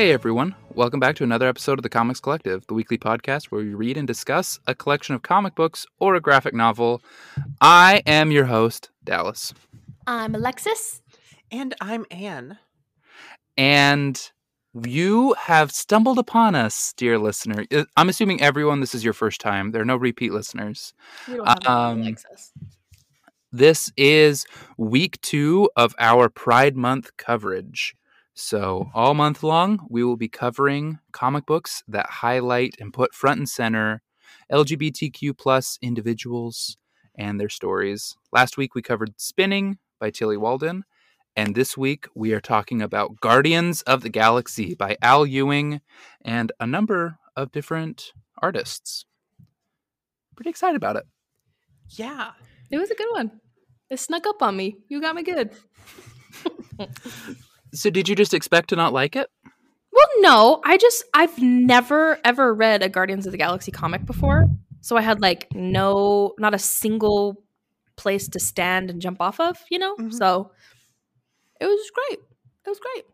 Hey everyone, welcome back to another episode of the Comics Collective, the weekly podcast where we read and discuss a collection of comic books or a graphic novel. I am your host, Dallas. I'm Alexis. And I'm Anne. And you have stumbled upon us, dear listener. Uh, I'm assuming everyone, this is your first time. There are no repeat listeners. We don't have Um, Alexis. This is week two of our Pride Month coverage. So, all month long, we will be covering comic books that highlight and put front and center LGBTQ plus individuals and their stories. Last week, we covered Spinning by Tilly Walden. And this week, we are talking about Guardians of the Galaxy by Al Ewing and a number of different artists. Pretty excited about it. Yeah. It was a good one. It snuck up on me. You got me good. So, did you just expect to not like it? Well, no, I just I've never ever read a Guardians of the Galaxy comic before, so I had like no, not a single place to stand and jump off of, you know. Mhm. So it was great. It was great.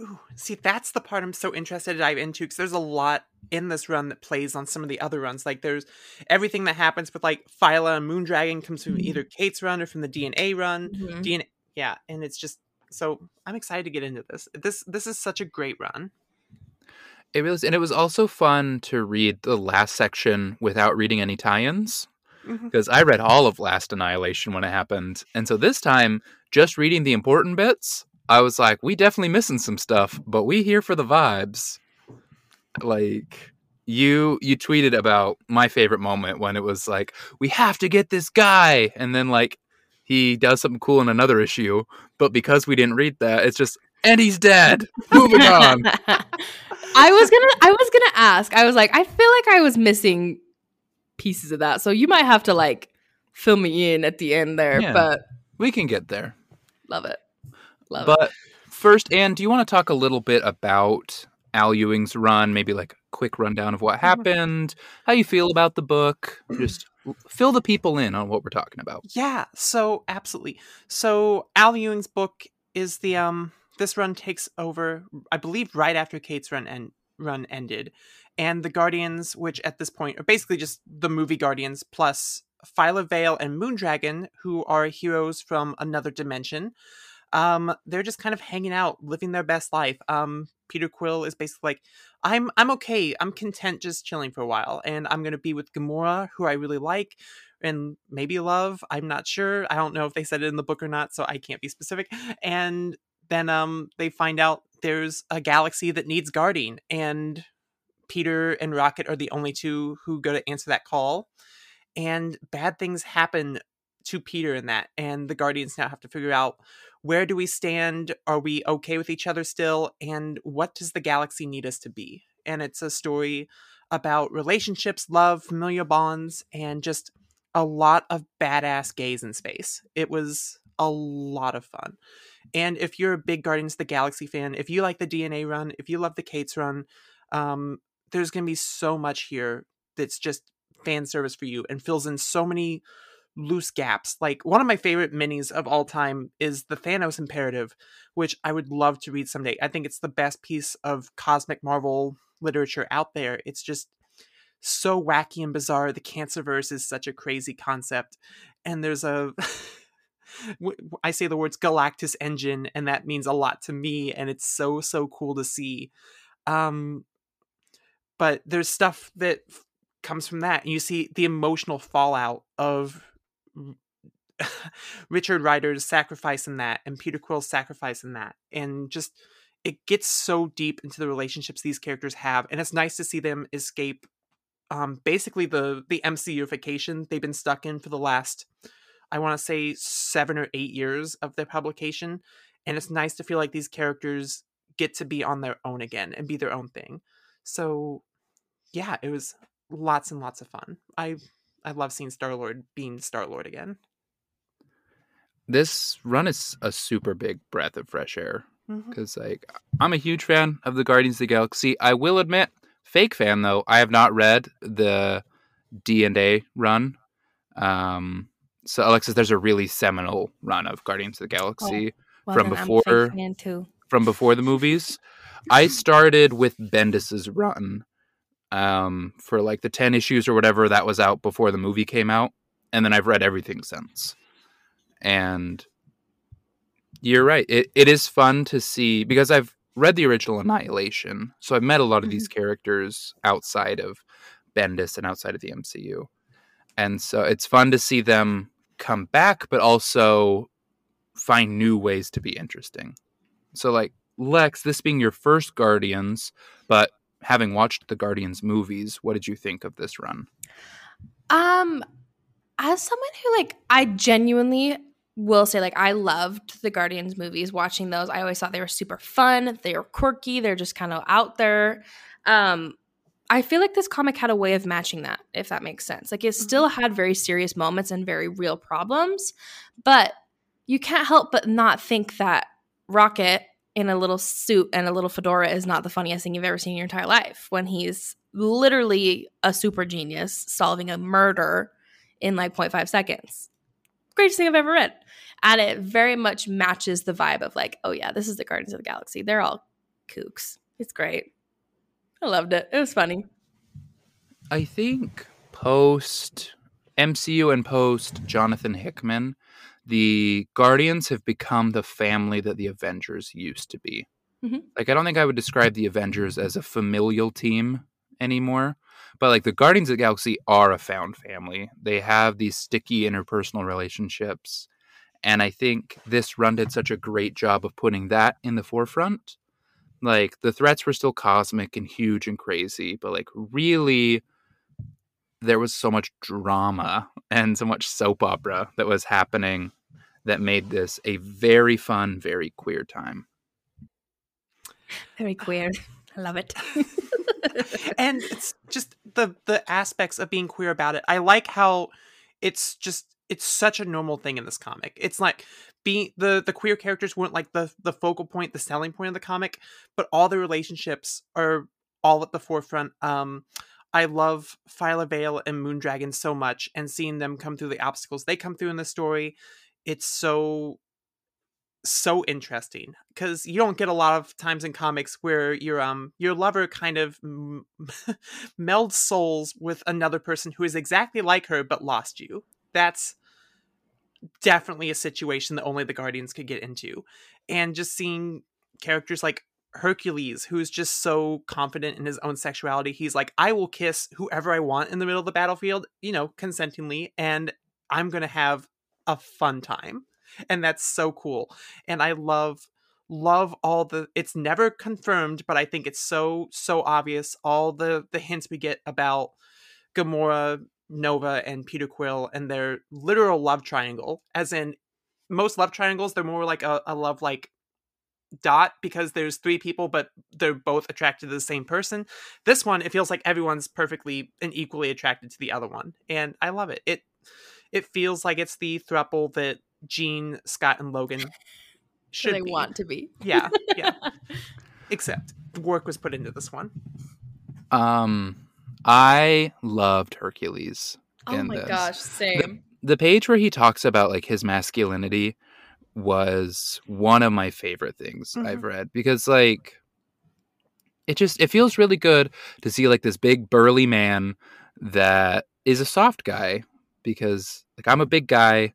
Ooh, see, that's the part I'm so interested to dive into because there's a lot in this run that plays on some of the other runs. Like there's everything that happens with like Phyla and Moondragon comes from Mhm. either Cates' run or from the DNA run. Mhm. DNA, yeah, and it's just so I'm excited to get into this. This this is such a great run. It was, and it was also fun to read the last section without reading any tie-ins mm-hmm. because I read all of Last Annihilation when it happened, and so this time, just reading the important bits, I was like, we definitely missing some stuff, but we here for the vibes. Like you, you tweeted about my favorite moment when it was like, we have to get this guy, and then like he does something cool in another issue, but because we didn't read that, it's just and he's dead. Moving on. I was gonna I was gonna ask. I was like, I feel like I was missing pieces of that. So you might have to like fill me in at the end there. Yeah. But We can get there. love it. Love it. But first, Anne, do you want to talk a little bit about Al Ewing's run? Maybe like a quick rundown of what mm-hmm. happened, how you feel about the book. Just fill the people in on what we're talking about. Yeah, so absolutely. So Al Ewing's book is the um this run takes over I believe right after Cates' run and run ended. And the Guardians, which at this point are basically just the movie Guardians plus Phyla Vale and Moondragon, who are heroes from another dimension. Um, they're just kind of hanging out, living their best life. Um, Peter Quill is basically like, I'm I'm okay. I'm content just chilling for a while, and I'm gonna be with Gamora, who I really like, and maybe love. I'm not sure. I don't know if they said it in the book or not, so I can't be specific. And then um they find out there's a galaxy that needs guarding, and Peter and Rocket are the only two who go to answer that call. And bad things happen to Peter in that, and the Guardians now have to figure out where do we stand? Are we okay with each other still? And what does the galaxy need us to be? And it's a story about relationships, love, familiar bonds, and just a lot of badass gays in space. It was a lot of fun. And if you're a big Guardians of the Galaxy fan, if you like the DNA run, if you love the Cates' run, um, there's going to be so much here that's just fan service for you and fills in so many loose gaps. Like one of my favorite minis of all time is the Thanos Imperative, which I would love to read someday. I think it's the best piece of cosmic Marvel literature out there. It's just so wacky and bizarre. The Cancerverse is such a crazy concept, and there's a I say the words Galactus engine, and that means a lot to me, and it's so so cool to see. Um, but there's stuff that comes from that, and you see the emotional fallout of Richard Rider's sacrifice in that, and Peter Quill's sacrifice in that, and just it gets so deep into the relationships these characters have, and it's nice to see them escape um, basically the the MCUification they've been stuck in for the last, I want to say seven or eight years of their publication, and it's nice to feel like these characters get to be on their own again and be their own thing. So, yeah, it was lots and lots of fun. I I love seeing Star Lord being Star Lord again. This run is a super big breath of fresh air because like I'm a huge fan of the Guardians of the Galaxy. I will admit, fake fan though. I have not read the D and A run. Um, so Alexis, there's a really seminal run of Guardians of the Galaxy Well, from then I'm a fake before- too. from before the movies. I started with Bendis's run um, for like the 10 issues or whatever that was out before the movie came out. And then I've read everything since. And you're right. It, it is fun to see because I've read the original Annihilation. So I've met a lot of these characters outside of Bendis and outside of the MCU. And so it's fun to see them come back, but also find new ways to be interesting. So, like, Lex, this being your first Guardians, but having watched the Guardians movies, what did you think of this run? Um, as someone who like, I genuinely will say like I loved the Guardians movies. Watching those, I always thought they were super fun. They were quirky. They're just kind of out there. Um, I feel like this comic had a way of matching that, if that makes sense. Like it still had very serious moments and very real problems, but you can't help but not think that Rocket in a little suit and a little fedora is not the funniest thing you've ever seen in your entire life when he's literally a super genius solving a murder in like 0.5 seconds. Greatest thing I've ever read. And it very much matches the vibe of like, oh yeah, this is the Guardians of the Galaxy. They're all kooks. It's great. I loved it. It was funny. I think post MCU and post Jonathan Hickman, the Guardians have become the family that the Avengers used to be. Mhm. Like, I don't think I would describe the Avengers as a familial team anymore, but like the Guardians of the Galaxy are a found family. They have these sticky interpersonal relationships. And I think this run did such a great job of putting that in the forefront. Like, the threats were still cosmic and huge and crazy, but like, really, there was so much drama and so much soap opera that was happening that made this a very fun, very queer time. Very queer. I love it. and it's just the the aspects of being queer about it. I like how it's just it's such a normal thing in this comic. It's like being the the queer characters weren't like the the focal point, the selling point of the comic, but all the relationships are all at the forefront. Um I love Phyla Vale and Moondragon so much and seeing them come through the obstacles they come through in the story. It's so so interesting because you don't get a lot of times in comics where your um your lover kind of m- melds souls with another person who is exactly like her but lost you. That's definitely a situation that only the Guardians could get into, and just seeing characters like Hercules, who's just so confident in his own sexuality, he's like, I will kiss whoever I want in the middle of the battlefield, you know, consentingly, and I'm gonna have a fun time. And that's so cool. And i love love all the it's never confirmed but i think it's so so obvious all the the hints we get about gamora nova and peter quill and their literal love triangle as in most love triangles they're more like a, a love like dot because there's three people but they're both attracted to the same person this one it feels like everyone's perfectly and equally attracted to the other one and i love it it it feels like it's the thruple that Jean, Scott, and Logan should they be. want to be. Yeah, yeah. Except work was put into this one. Um, I loved Hercules. Oh my this. gosh, same. The page where he talks about like his masculinity was one of my favorite things Mhm. I've read because like it just it feels really good to see like this big burly man that is a soft guy because like I'm a big guy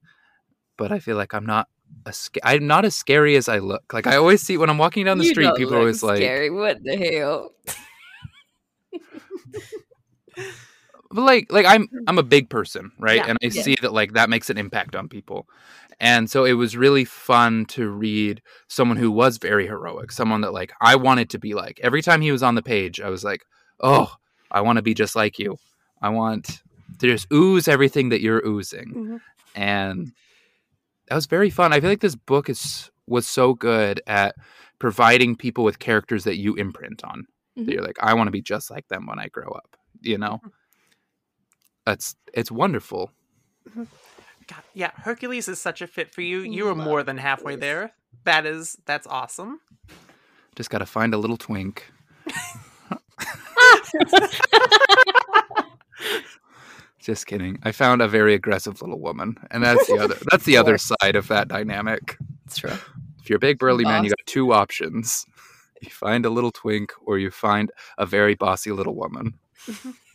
but I feel like I'm not a sca- I'm not as scary as I look. Like I always see when I'm walking down the You street people are always like scary. What the hell? but like like I'm I'm a big person, right? Yeah, and I see that like that makes an impact on people. And so it was really fun to read someone who was very heroic, someone that like I wanted to be like. Every time he was on the page, I was like, "Oh, I want to be just like you. I want to just ooze everything that you're oozing." Mhm. And that was very fun. I feel like this book is was so good at providing people with characters that you imprint on. That Mhm. you're like, I want to be just like them when I grow up. You know, that's it's wonderful. God, yeah, Hercules is such a fit for you. You are more than halfway Hercules. there. That is that's awesome. Just got to find a little twink. Just kidding. I found a very aggressive little woman, and that's the other. That's the other side of that dynamic. It's true. If you're a big burly man, you got two options. you find a little twink or you find a very bossy little woman.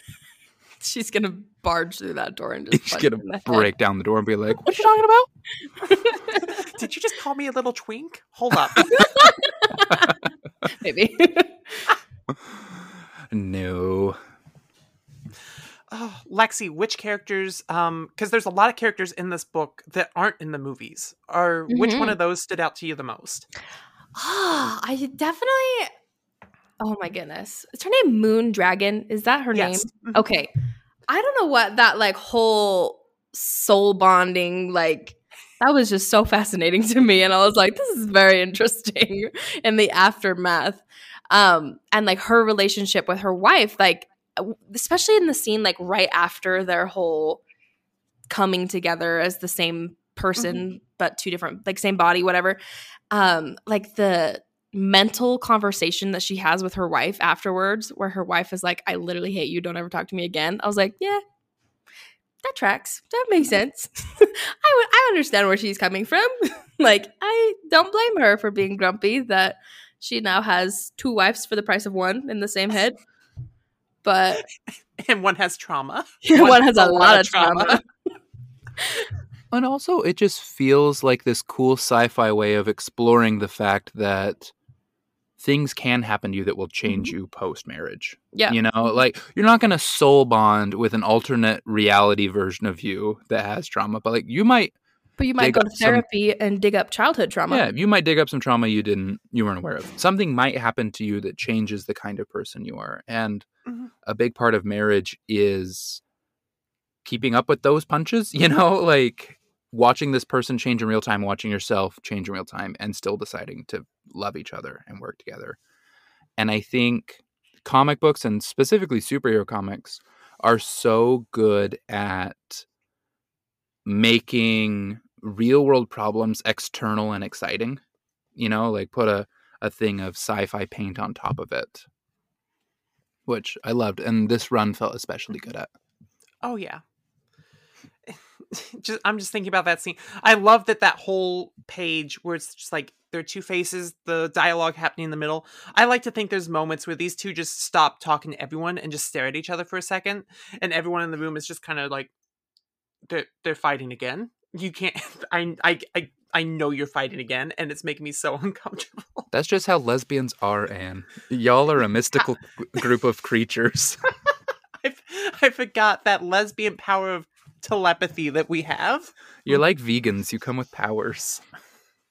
She's gonna barge through that door and just She's gonna him in the head. break down the door and be like, "What are you talking about?" Did you just call me a little twink? Hold up. Maybe. No. oh, Lexi, which characters? Um, because there's a lot of characters in this book that aren't in the movies. Or which one Mhm. of those stood out to you the most? Ah, I definitely. Oh my goodness, is her name Moon Dragon? Is that her Yes. name? Okay, I don't know what that like whole soul bonding like. That was just so fascinating to me, and I was like, "This is very interesting." in the aftermath, um, and like her relationship with her wife, like especially in the scene like right after their whole coming together as the same person but two different like same body, whatever um like the mental conversation that she has with her wife afterwards where her wife is like i literally hate you. Don't ever talk to me again. I was like yeah that tracks. That makes sense. I i understand where she's coming from. Like i don't blame her for being grumpy that she now has two wives for the price of one in the same head. But And one has trauma. one, has a lot of trauma, And also, it just feels like this cool sci fi way of exploring the fact that things can happen to you that will change you post marriage. yeah You know, like you're not going to soul bond with an alternate reality version of you that has trauma, but like you might, but you might go to some- therapy and dig up childhood trauma yeah, you might dig up some trauma you didn't, you weren't aware of. Something might happen to you that changes the kind of person you are. And Mhm. a big part of marriage is keeping up with those punches, you know, like watching this person change in real time, watching yourself change in real time, and still deciding to love each other and work together. And I think comic books and specifically superhero comics are so good at making real world problems external and exciting. You know, like put a, a thing of sci fi paint on top of it, which I loved. And this run felt especially good at. Oh yeah. just I'm just thinking about that scene. I love that that whole page where it's just like there are two faces, the dialogue happening in the middle. I like to think there's moments where these two just stop talking to everyone and just stare at each other for a second, and everyone in the room is just kind of like they're they're fighting again. You can't. I I I I know you're fighting again, and it's making me so uncomfortable. That's just how lesbians are, Anne. Y'all are a mystical group of creatures. I I forgot that lesbian power of telepathy that we have. You're like vegans, you come with powers.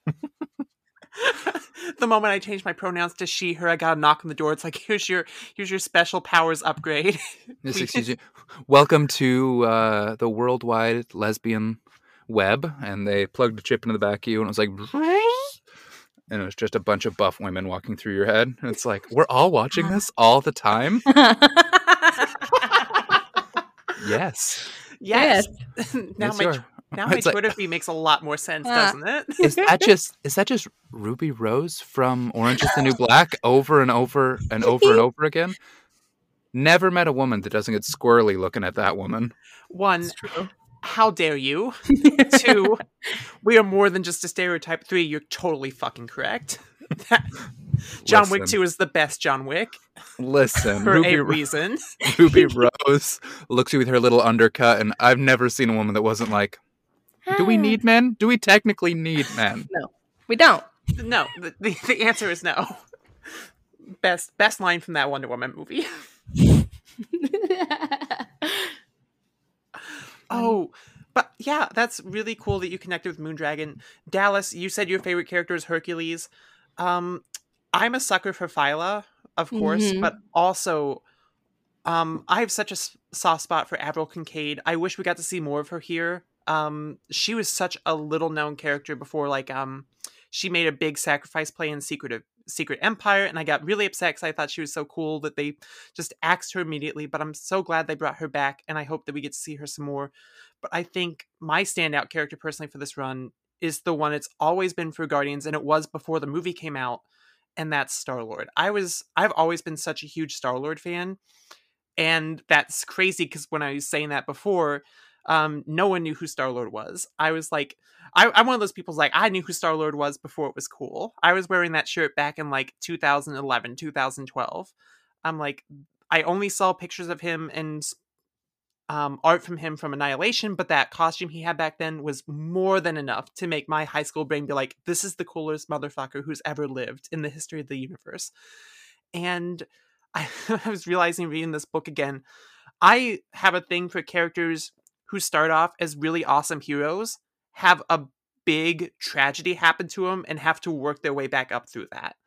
the moment I changed my pronouns to she, her, I got a knock on the door. It's like, here's your here's your special powers upgrade. Yes, We- excuse you. Welcome to uh, the worldwide lesbian web. And they plugged a chip into the back of you, and it was like, and it was just a bunch of buff women walking through your head. And it's like, we're all watching this all the time. Yes. Yes. now Yes, my you now my It's like- Twitter feed makes a lot more sense, Ah. doesn't it? is that just is that just Ruby Rose from Orange is the New Black over and over and over and over again? Never met a woman that doesn't get squirrely looking at that woman. One, how dare you? Two, we are more than just a stereotype. Three, you're totally fucking correct. John Wick 2 is the best John Wick Listen, for Ruby, a Ro- reason. Ruby Rose looks at you with her little undercut, and I've never seen a woman that wasn't like, "Do we ah. need men? Do we technically need men?" No, we don't. No, the, the, the answer is no. Best best line from that Wonder Woman movie. Oh, but yeah, that's really cool that you connected with Moondragon. Dallas, you said your favorite character is Hercules. Um, I'm a sucker for Phyla, of course, Mhm. but also, um, I have such a soft spot for Avril Kincaid. I wish we got to see more of her here. Um, she was such a little known character before, like, um, she made a big sacrifice play in Secret of Secret Empire, and I got really upset because I thought she was so cool that they just axed her immediately. But I'm so glad they brought her back, and I hope that we get to see her some more. But I think my standout character personally for this run is the one it's always been for Guardians, and it was before the movie came out, and that's Star Lord. I was I've always been such a huge Star Lord fan, and that's crazy because when I was saying that before, um, no one knew who Star Lord was. I was like, I, I'm one of those people like I knew who Star Lord was before it was cool. I was wearing that shirt back in like 2011, 2012. I'm like, I only saw pictures of him and um, art from him from Annihilation, but that costume he had back then was more than enough to make my high school brain be like, this is the coolest motherfucker who's ever lived in the history of the universe. And I, I was realizing reading this book again, I have a thing for characters who start off as really awesome heroes, have a big tragedy happen to them, and have to work their way back up through that.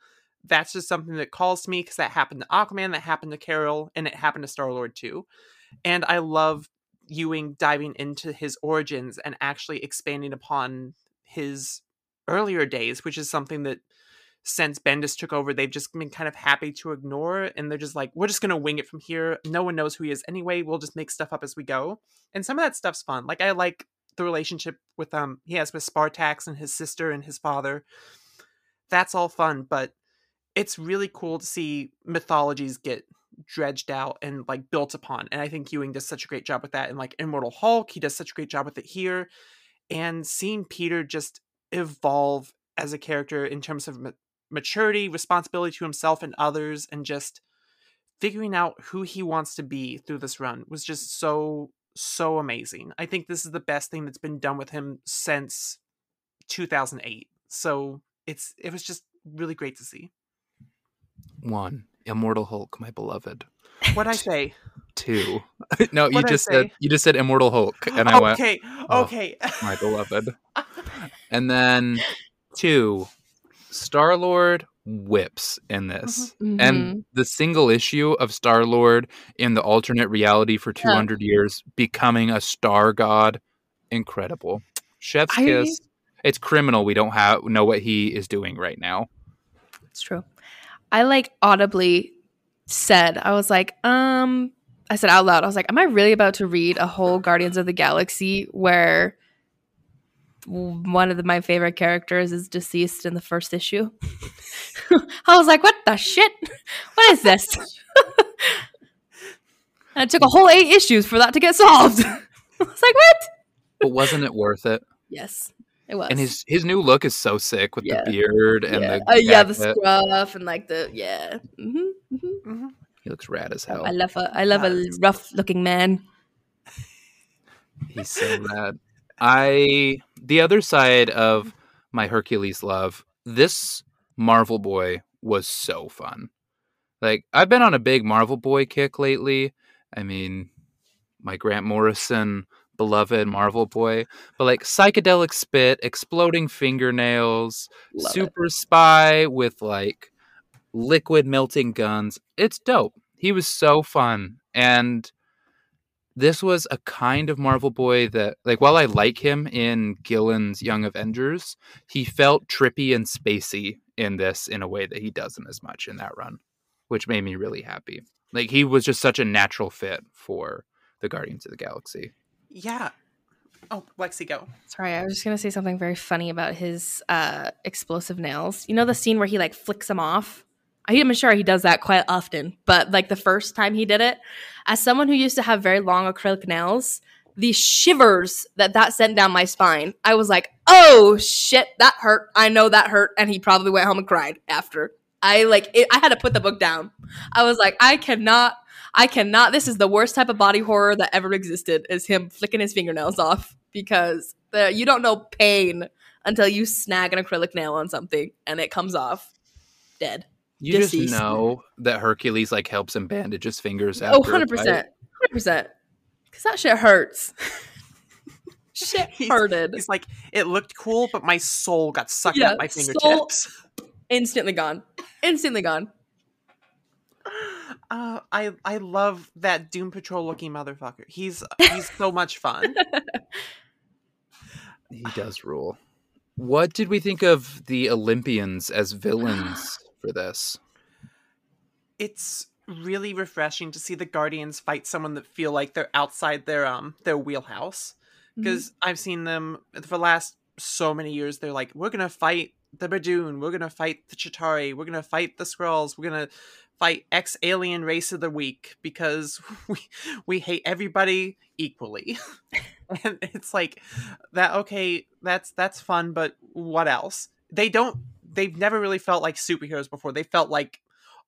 That's just something that calls to me because that happened to Aquaman, that happened to Carol, and it happened to Star Lord too. And I love Ewing diving into his origins and actually expanding upon his earlier days, which is something that since Bendis took over, they've just been kind of happy to ignore. And they're just like, we're just going to wing it from here. No one knows who he is anyway. We'll just make stuff up as we go. And some of that stuff's fun. Like, I like the relationship with um he has with Spartax and his sister and his father. That's all fun, but it's really cool to see mythologies get dredged out and like built upon. And I think Ewing does such a great job with that. And like Immortal Hulk, he does such a great job with it here. And seeing Peter just evolve as a character in terms of maturity, responsibility to himself and others, and just figuring out who he wants to be through this run was just so so amazing. I think this is the best thing that's been done with him since 2008. So it's it was just really great to see. One, Immortal Hulk, my beloved. What'd I say? Two. no, you just said you just said Immortal Hulk, and I okay, went, okay, oh, okay. my beloved. And then two, Star Lord whips in this. Mhm. And the single issue of Star Lord in the alternate reality for 200 years becoming a star god, incredible. Chef's I- kiss. It's criminal we don't have know what he is doing right now. It's true. I like audibly said, I was like, um, I said out loud, I was like, am I really about to read a whole Guardians of the Galaxy where one of the, my favorite characters is deceased in the first issue? I was like, what the shit? What is this? and it took a whole eight issues for that to get solved. I was like, what? But wasn't it worth it? Yes, it was. And his his new look is so sick with Yeah. the beard and yeah. the Uh, yeah, the scruff and like the yeah. hmm hmm Mhm. He looks rad as hell. I love a I love a rough looking man. He's so rad. I the other side of my Hercules love, this Marvel boy was so fun. Like I've been on a big Marvel boy kick lately. I mean, my Grant Morrison beloved Marvel boy, but like psychedelic spit, exploding fingernails, Love it. super spy with like liquid melting guns. It's dope. He was so fun. And this was a kind of Marvel boy that, like, while I like him in Gillen's Young Avengers, he felt trippy and spacey in this in a way that he doesn't as much in that run, which made me really happy. Like, he was just such a natural fit for the Guardians of the Galaxy. Yeah. Oh, Lexi, go. Sorry, I was just gonna say something very funny about his uh explosive nails. You know the scene where he like flicks them off? I'm sure he does that quite often, but like the first time he did it, as someone who used to have very long acrylic nails, the shivers that that sent down my spine, I was like, "Oh shit, that hurt. I know that hurt." And he probably went home and cried after. I like it, I had to put the book down. I was like, "I cannot I cannot. This is the worst type of body horror that ever existed. Is him flicking his fingernails off because the, you don't know pain until you snag an acrylic nail on something and it comes off dead. You Deceased. just know that Hercules, like, helps him bandage his fingers Oh, after. a 100 fight. percent, hundred percent. Because that shit hurts. shit He's- hurted. He's like, it looked cool, but my soul got sucked Yeah, out my soul- fingertips. Instantly gone. Instantly gone. Uh, I I love that Doom Patrol looking motherfucker. He's he's so much fun. He does rule. What did we think of the Olympians as villains for this? It's really refreshing to see the Guardians fight someone that feel like they're outside their um their wheelhouse. Because I've seen them for the last so many years. They're like, we're gonna fight the Badoon, we're gonna fight the Chitauri, we're gonna fight the Skrulls, we're gonna fight X alien race of the week because we we hate everybody equally. and it's like that okay, that's that's fun, but what else? They don't they've never really felt like superheroes before. They felt like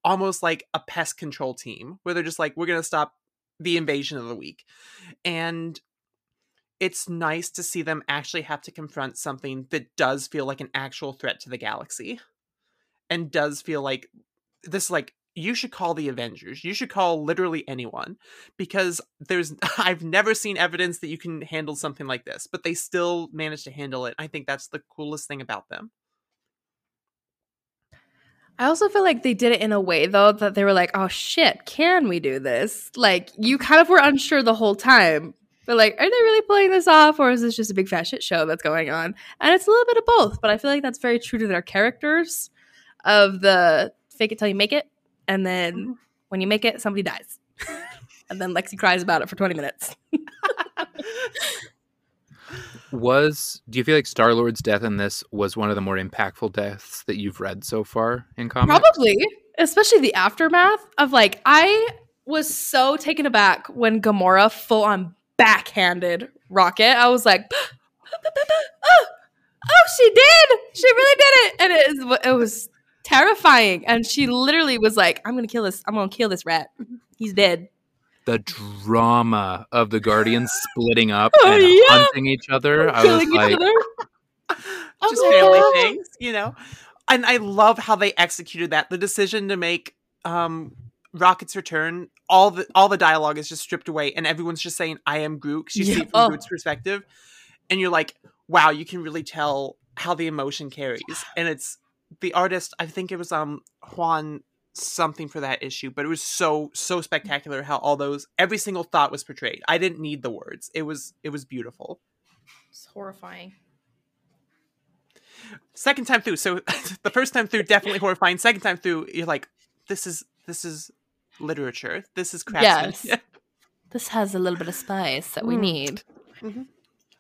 almost like a pest control team where they're just like we're going to stop the invasion of the week. And it's nice to see them actually have to confront something that does feel like an actual threat to the galaxy and does feel like this like you should call the avengers. You should call literally anyone because there's i've never seen evidence that you can handle something like this but they still manage to handle it. I think that's the coolest thing about them. I also feel like they did it in a way though that they were like, "Oh shit, can we do this?" Like you kind of were unsure the whole time, but like, are they really pulling this off, or is this just a big fat shit show that's going on? And it's a little bit of both, but I feel like that's very true to their characters of the fake it till you make it, and then Mm-hmm. when you make it, somebody dies, and then Lexi cries about it for twenty minutes. Was do you feel like Star Lord's death in this was one of the more impactful deaths that you've read so far in comics? Probably, especially the aftermath of like I was so taken aback when Gamora full on backhanded Rocket. I was like, oh, oh, she did, she really did it, and it, is, it was terrifying. And she literally was like, "I'm gonna kill this. I'm gonna kill this rat. He's dead." The drama of the Guardians splitting up Oh, and yeah. hunting each other. I was each like, other. Oh just family things, you know. And I love how they executed that. The decision to make um Rocket's return, all the all the dialogue is just stripped away, and everyone's just saying "I am Groot" 'cause you see it from Oh. Groot's perspective, and you're like, "Wow!" You can really tell how the emotion carries, and it's the artist. I think it was um Juan something for that issue, but it was so so spectacular how all those every single thought was portrayed. I didn't need the words. It was it was beautiful. It's horrifying. second time through so the first time through definitely horrifying second time through you're like this is this is literature this is craftsmanship This has a little bit of spice that we Mm. need.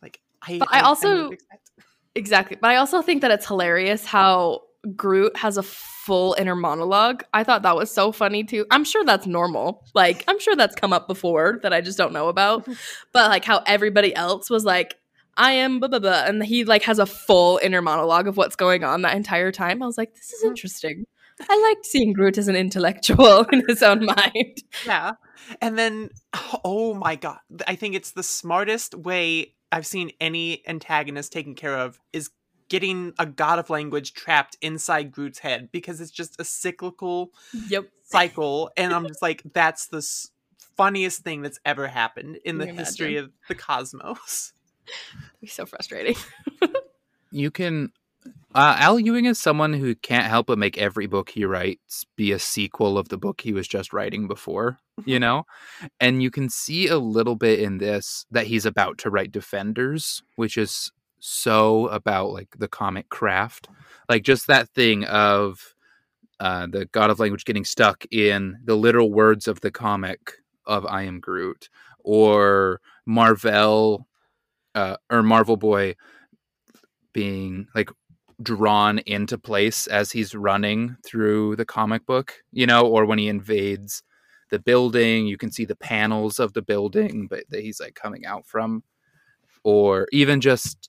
like i But I knew also- what to expect. Exactly. But I also think that it's hilarious how Groot has a full inner monologue. I thought that was so funny too. I'm sure that's normal. Like, I'm sure that's come up before that I just don't know about. but like how everybody else was like, I am blah blah blah. And he like has a full inner monologue of what's going on that entire time. I was like, this is Mhm. interesting. I liked seeing Groot as an intellectual in his own mind. yeah and then oh my god i think it's the smartest way i've seen any antagonist taken care of is getting a god of language trapped inside groot's head because it's just a cyclical Yep. cycle and i'm just like that's the s- funniest thing that's ever happened in the history of the cosmos It's so frustrating. you can uh, Al Ewing is someone who can't help but make every book he writes be a sequel of the book he was just writing before, you know? And you can see a little bit in this that he's about to write Defenders, which is so about like the comic craft. Like just that thing of uh, the God of Language getting stuck in the literal words of the comic of I Am Groot or Marvel uh, or Marvel Boy being like drawn into place as he's running through the comic book, you know, or when he invades the building, you can see the panels of the building, but that he's like coming out from, or even just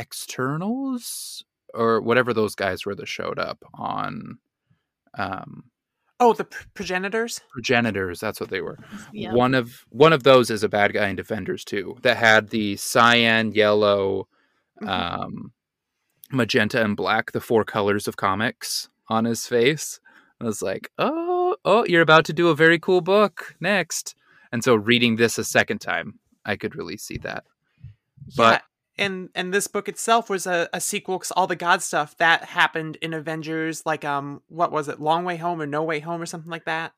externals or whatever those guys were that showed up on um oh the pr- progenitors? progenitors that's what they were. Yeah. one of one of those is a bad guy in defenders too that had the cyan yellow Mhm. um magenta and black the four colors of comics on his face. I was like oh oh you're about to do a very cool book. Next. And so reading this a second time i could really see that. But- yeah, and and this book itself was a, a sequel because all the god stuff that happened in Avengers, like um, what was it, Long Way Home or No Way Home or something like that.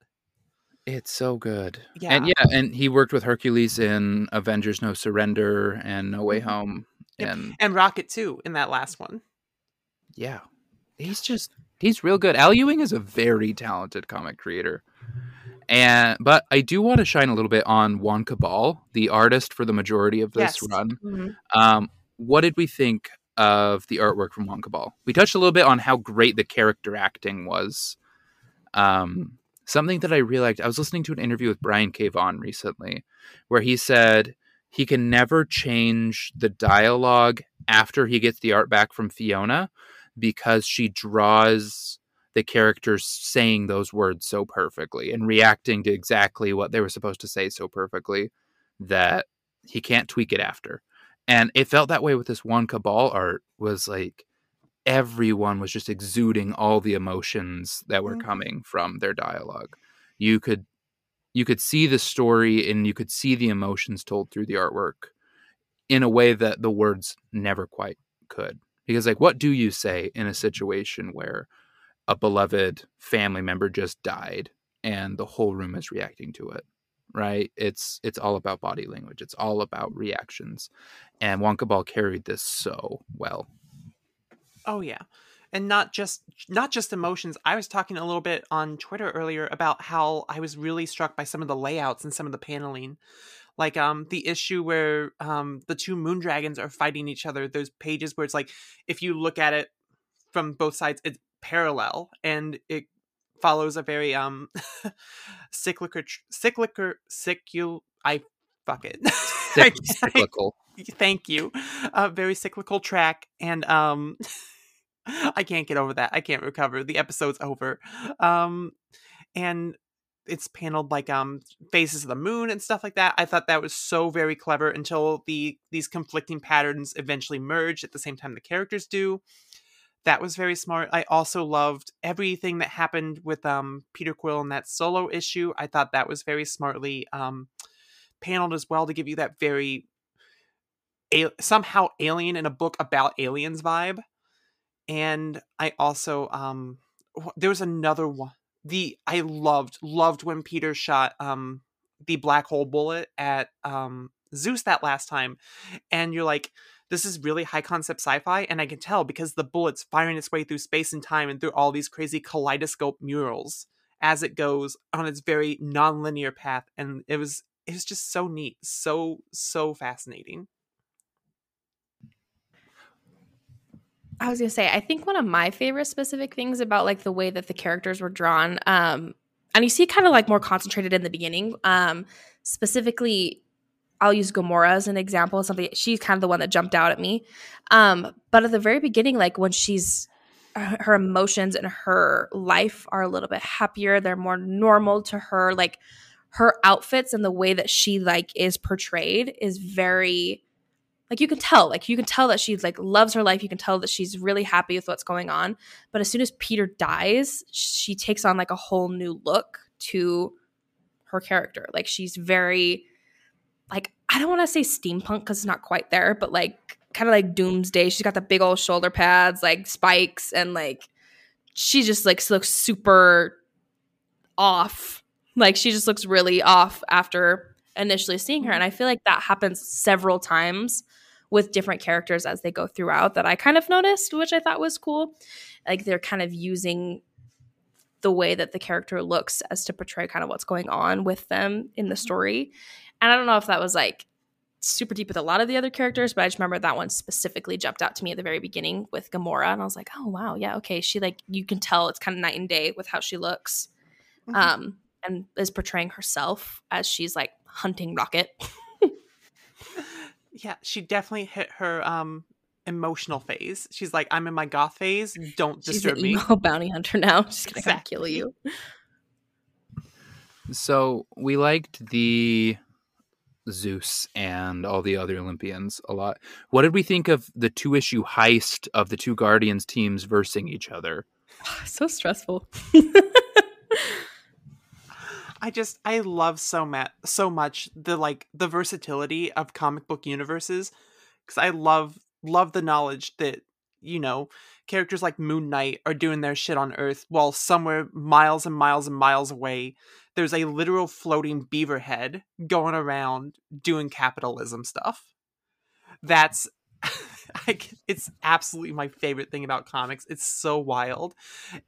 it's so good Yeah. and yeah and he worked with hercules in avengers no surrender and no way Mhm. home Yep. and And Rocket too in that last one. yeah he's just he's real good al ewing is a very talented comic creator and but i do want to shine a little bit on juan cabal the artist for the majority of this Yes. run Mhm. um what did we think of the artwork from juan cabal we touched a little bit on how great the character acting was um something that I realized I was listening to an interview with Brian K. Vaughan recently, where he said he can never change the dialogue after he gets the art back from Fiona because she draws the characters saying those words so perfectly and reacting to exactly what they were supposed to say so perfectly that he can't tweak it after. And it felt that way with this one Cabal art was like everyone was just exuding all the emotions that were mm-hmm. coming from their dialogue. You could you could see the story and you could see the emotions told through the artwork in a way that the words never quite could. Because like what do you say in a situation where a beloved family member just died and the whole room is reacting to it? Right? It's it's all about body language. It's all about reactions. And Juan Cabal carried this so well. Oh yeah. And not just not just emotions. I was talking a little bit on Twitter earlier about how I was really struck by some of the layouts and some of the paneling. Like um the issue where um the two moon dragons are fighting each other. Those pages where it's like if you look at it from both sides, it's parallel and it follows a very um cyclical cyclical cycul I fuck it. cyclical. Thank you. A very cyclical track and um I can't get over that. I can't recover. The episode's over. Um, and it's paneled like um faces of the moon and stuff like that. I thought that was so very clever until the these conflicting patterns eventually merge at the same time the characters do. That was very smart. I also loved everything that happened with um Peter Quill in that solo issue. I thought that was very smartly um paneled as well to give you that very somehow alien in a book about aliens vibe and I also um there was another one. The I loved loved when Peter shot um the black hole bullet at um Zeus that last time, and you're like, this is really high concept sci-fi, and I can tell because the bullet's firing its way through space and time and through all these crazy kaleidoscope murals as it goes on its very non-linear path, and it was it was just so neat, so so fascinating. I was gonna say, I think one of my favorite specific things about like the way that the characters were drawn, um, and you see kind of like more concentrated in the beginning. Um, specifically, I'll use Gamora as an example. Something she's kind of the one that jumped out at me. Um, but at the very beginning, like when she's her emotions and her life are a little bit happier, they're more normal to her. Like her outfits and the way that she like is portrayed is very like you can tell like you can tell that she's like loves her life you can tell that she's really happy with what's going on but as soon as peter dies she takes on like a whole new look to her character like she's very i don't want to say steampunk because it's not quite there but like kind of like doomsday she's got the big old shoulder pads like spikes and like she just like looks super off like she just looks really off after initially seeing her and i feel like that happens several times with different characters as they go throughout that I kind of noticed, which I thought was cool. Like they're kind of using the way that the character looks as to portray kind of what's going on with them in the mm-hmm. story. And I don't know if that was like super deep with a lot of the other characters, but I just remember that one specifically jumped out to me at the very beginning with Gamora. And I was like, oh, wow. Yeah. Okay. She, like, you can tell it's kind of night and day with how she looks mm-hmm. um, and is portraying herself as she's like hunting Rocket. yeah, she definitely hit her um emotional phase. She's like, I'm in my goth phase. Don't She's disturb an me. Emo bounty hunter now. She's gonna exactly. kill you. So we liked the Zeus and all the other Olympians a lot. What did we think of the two issue heist of the two Guardians teams versing each other? so stressful. I just I love so much so much the like the versatility of comic book universes because I love love the knowledge that you know characters like Moon Knight are doing their shit on Earth while somewhere miles and miles and miles away there's a literal floating beaver head going around doing capitalism stuff. That's it's absolutely my favorite thing about comics. It's so wild.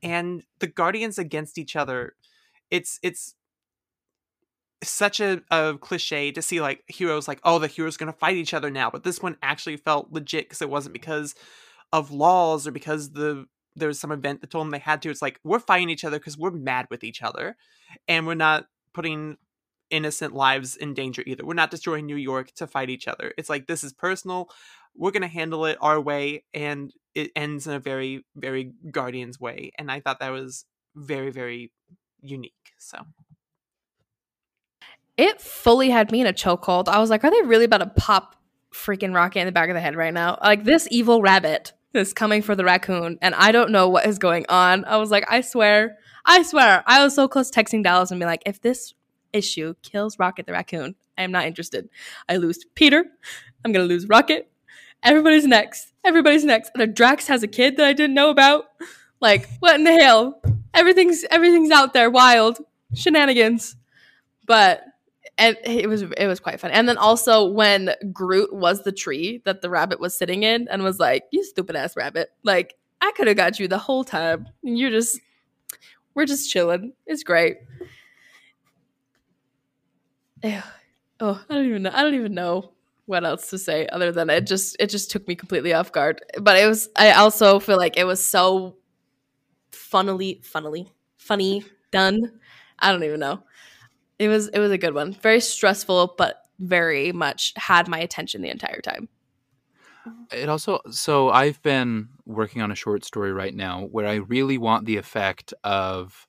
And the Guardians against each other, it's it's such a, a cliche to see like heroes like oh the heroes gonna fight each other now but this one actually felt legit because it wasn't because of laws or because the there was some event that told them they had to. It's like we're fighting each other because we're mad with each other, and we're not putting innocent lives in danger either. We're not destroying New York to fight each other. It's like this is personal. We're gonna handle it our way, and it ends in a very, very Guardians way. And I thought that was very, very unique. So it fully had me in a chokehold. I was like, are they really about to pop freaking Rocket in the back of the head right now? Like this evil rabbit is coming for the raccoon, and I don't know what is going on. I was like, I swear, I swear, I was so close texting Dallas and be like, if this issue kills Rocket the raccoon, I am not interested. I lose Peter. I'm gonna lose Rocket. Everybody's next. Everybody's next. And Drax has a kid that I didn't know about. Like, what in the hell? Everything's everything's out there, wild shenanigans. But and it was it was quite fun. And then also when Groot was the tree that the rabbit was sitting in and was like, "You stupid ass rabbit!" Like I could have got you the whole time. And you're just we're just chilling. It's great. Ew. Oh, I don't even know. I don't even know what else to say other than it just it just took me completely off guard. But it was I also feel like it was so funnily funnily funny done. I don't even know. It was it was a good one. Very stressful, but very much had my attention the entire time. It also so I've been working on a short story right now where I really want the effect of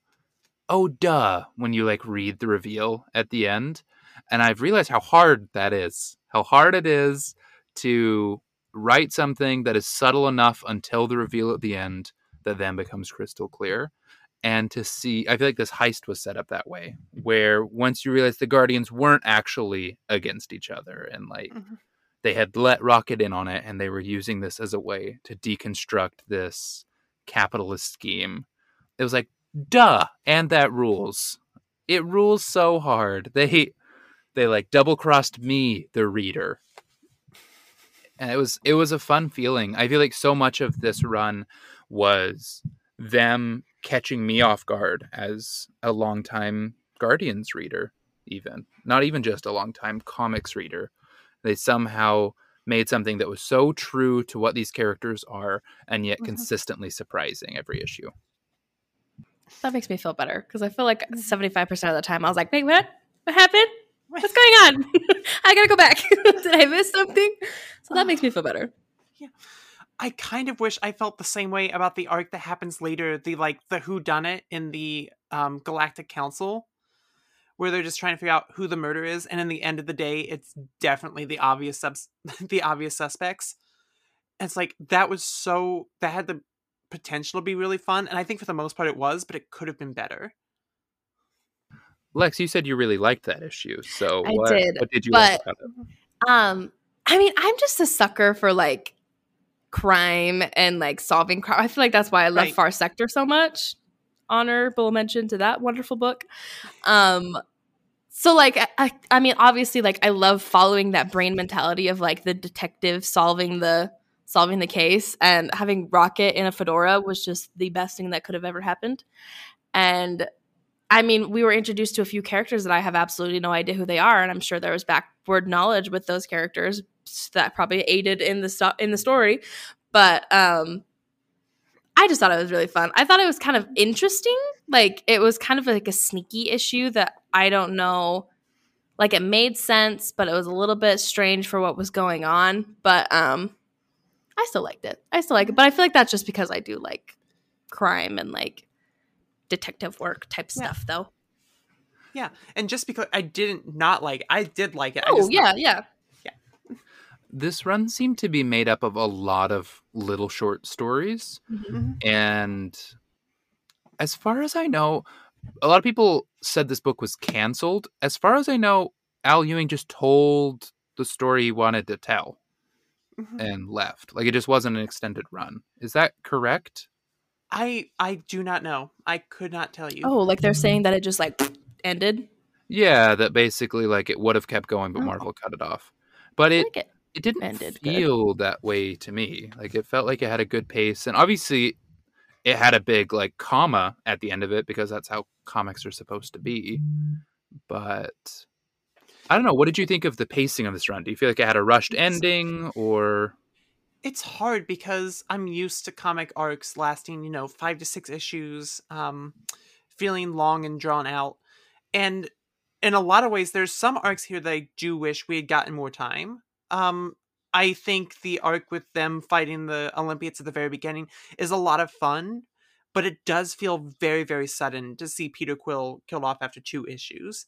oh duh when you like read the reveal at the end and I've realized how hard that is. How hard it is to write something that is subtle enough until the reveal at the end that then becomes crystal clear and to see i feel like this heist was set up that way where once you realize the guardians weren't actually against each other and like mm-hmm. they had let rocket in on it and they were using this as a way to deconstruct this capitalist scheme it was like duh and that rules. It rules so hard. They they like double crossed me the reader. And it was it was a fun feeling. I feel like so much of this run was them catching me off guard as a longtime Guardians reader, even not even just a longtime comics reader. They somehow made something that was so true to what these characters are and yet mm-hmm. consistently surprising every issue. That makes me feel better because I feel like 75% mm-hmm. of the time I was like, wait, what? What happened? What's going on? I gotta go back. Did I miss something? So that makes me feel better. Yeah. I kind of wish I felt the same way about the arc that happens later, the like the who done it in the um, Galactic Council, where they're just trying to figure out who the murder is, and in the end of the day, it's definitely the obvious subs- the obvious suspects. And it's like that was so that had the potential to be really fun, and I think for the most part it was, but it could have been better. Lex, you said you really liked that issue, so I what, did. What did you but, like about it? Um, I mean, I'm just a sucker for like crime and like solving crime. I feel like that's why I love right. Far Sector so much. Honorable mention to that wonderful book. Um, so like I, I mean obviously like I love following that brain mentality of like the detective solving the solving the case and having Rocket in a fedora was just the best thing that could have ever happened. And I mean, we were introduced to a few characters that I have absolutely no idea who they are, and I'm sure there was backward knowledge with those characters that probably aided in the sto- in the story. But um, I just thought it was really fun. I thought it was kind of interesting. Like it was kind of like a sneaky issue that I don't know. Like it made sense, but it was a little bit strange for what was going on. But um, I still liked it. I still like it. But I feel like that's just because I do like crime and like detective work type yeah. stuff, though. Yeah, and just because I didn't not like, it, I did like it. Oh yeah, yeah this run seemed to be made up of a lot of little short stories. Mm-hmm. mm-hmm. And as far as I know, a lot of people said this book was canceled. As far as I know, Al Ewing just told the story he wanted to tell mm-hmm. and left. Like it just wasn't an extended run. Is that correct? I I do not know. I could not tell you. Oh, like they're saying that it just like ended? Yeah, that basically like it would have kept going, but oh. Marvel cut it off. But it, like it it didn't ended feel good. that way to me. Like it felt like it had a good pace, and obviously, it had a big like comma at the end of it because that's how comics are supposed to be. But I don't know. What did you think of the pacing of this run? Do you feel like it had a rushed ending, or it's hard because I'm used to comic arcs lasting, you know, five to six issues, um, feeling long and drawn out. And in a lot of ways, there's some arcs here that I do wish we had gotten more time. Um, I think the arc with them fighting the Olympians at the very beginning is a lot of fun, but it does feel very, very sudden to see Peter Quill killed off after two issues.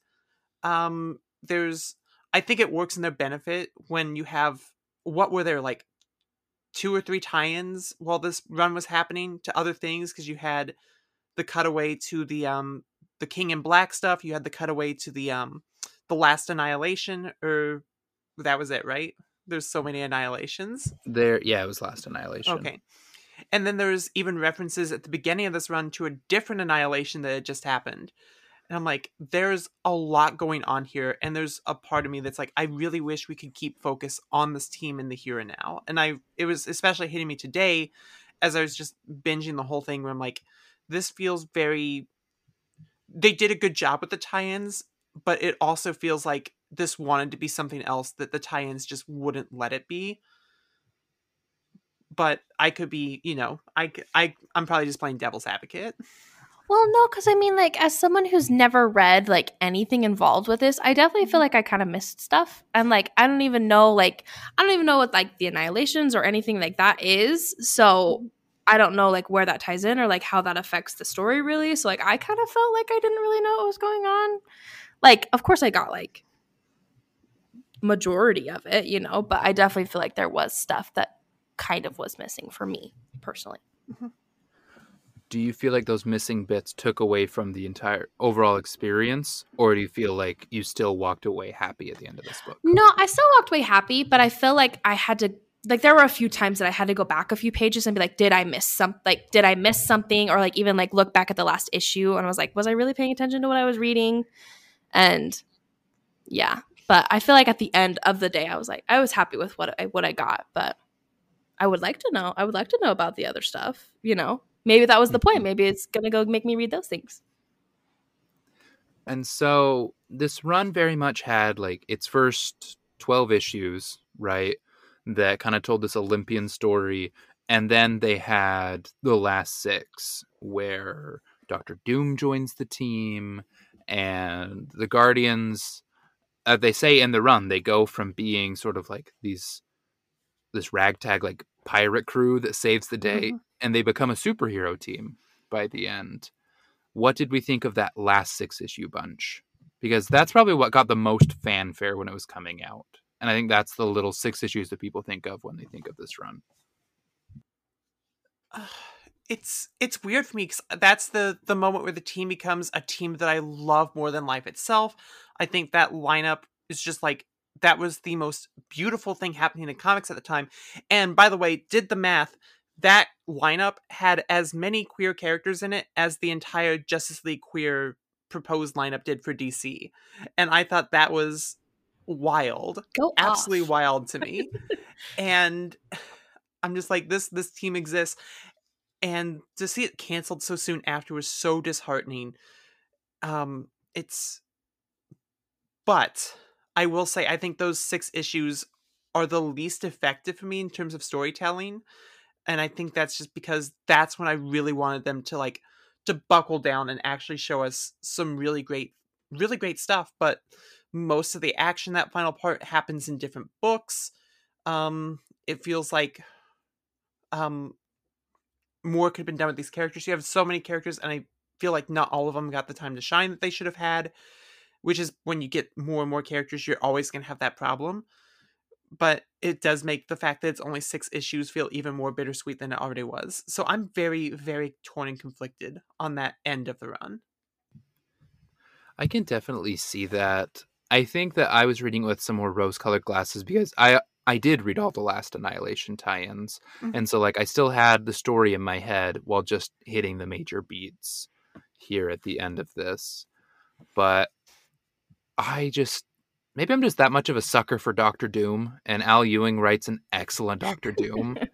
Um, there's, I think it works in their benefit when you have what were there like two or three tie-ins while this run was happening to other things because you had the cutaway to the um the King in Black stuff, you had the cutaway to the um the last annihilation or that was it, right? There's so many annihilations. There, yeah, it was last annihilation. Okay. And then there's even references at the beginning of this run to a different annihilation that had just happened. And I'm like, there's a lot going on here. And there's a part of me that's like, I really wish we could keep focus on this team in the here and now. And I, it was especially hitting me today as I was just binging the whole thing where I'm like, this feels very, they did a good job with the tie ins, but it also feels like this wanted to be something else that the tie ins just wouldn't let it be. But I could be, you know, I, I, I'm probably just playing devil's advocate. Well, no, because I mean, like, as someone who's never read like anything involved with this, I definitely feel mm-hmm. like I kind of missed stuff, and like, I don't even know, like, I don't even know what like the annihilations or anything like that is. So mm-hmm. I don't know like where that ties in or like how that affects the story really. So like, I kind of felt like I didn't really know what was going on. Like, of course, I got like majority of it, you know, but I definitely feel like there was stuff that kind of was missing for me personally. Mm-hmm. Do you feel like those missing bits took away from the entire overall experience, or do you feel like you still walked away happy at the end of this book? No, I still walked away happy, but I feel like I had to like there were a few times that I had to go back a few pages and be like, did I miss some like did I miss something? Or like even like look back at the last issue and I was like, was I really paying attention to what I was reading? And yeah. But I feel like at the end of the day I was like, I was happy with what I what I got, but I would like to know. I would like to know about the other stuff, you know? Maybe that was the point. Mm-hmm. Maybe it's gonna go make me read those things. And so this run very much had like its first 12 issues, right? That kind of told this Olympian story. And then they had the last six where Doctor Doom joins the team and the Guardians. Uh, they say in the run, they go from being sort of like these, this ragtag like pirate crew that saves the day Mhm. and they become a superhero team by the end. What did we think of that last six issue bunch? Because that's probably what got the most fanfare when it was coming out. And I think that's the little six issues that people think of when they think of this run. Uh, it's it's weird for me because that's the the moment where the team becomes a team that I love more than life itself. I think that lineup is just like that was the most beautiful thing happening in comics at the time. And by the way, did the math. That lineup had as many queer characters in it as the entire Justice League queer proposed lineup did for DC. And I thought that was wild Go absolutely off. wild to me and i'm just like this this team exists and to see it canceled so soon after was so disheartening um it's but i will say i think those six issues are the least effective for me in terms of storytelling and i think that's just because that's when i really wanted them to like to buckle down and actually show us some really great really great stuff. But most of the action that final part happens in different books. Um it feels like um more could have been done with these characters. You have so many characters and i feel like not all of them got the time to shine that they should have had which is when you get more and more characters you're always going to have that problem but it does make the fact that it's only six issues feel even more bittersweet than it already was so i'm very very torn and conflicted on that end of the run I can definitely see that. I think that I was reading with some more rose colored glasses because I I did read all the last Annihilation tie-ins. Mhm. And so like I still had the story in my head while just hitting the major beats here at the end of this. But I just maybe I'm just that much of a sucker for Doctor Doom and Al Ewing writes an excellent Doctor Doom.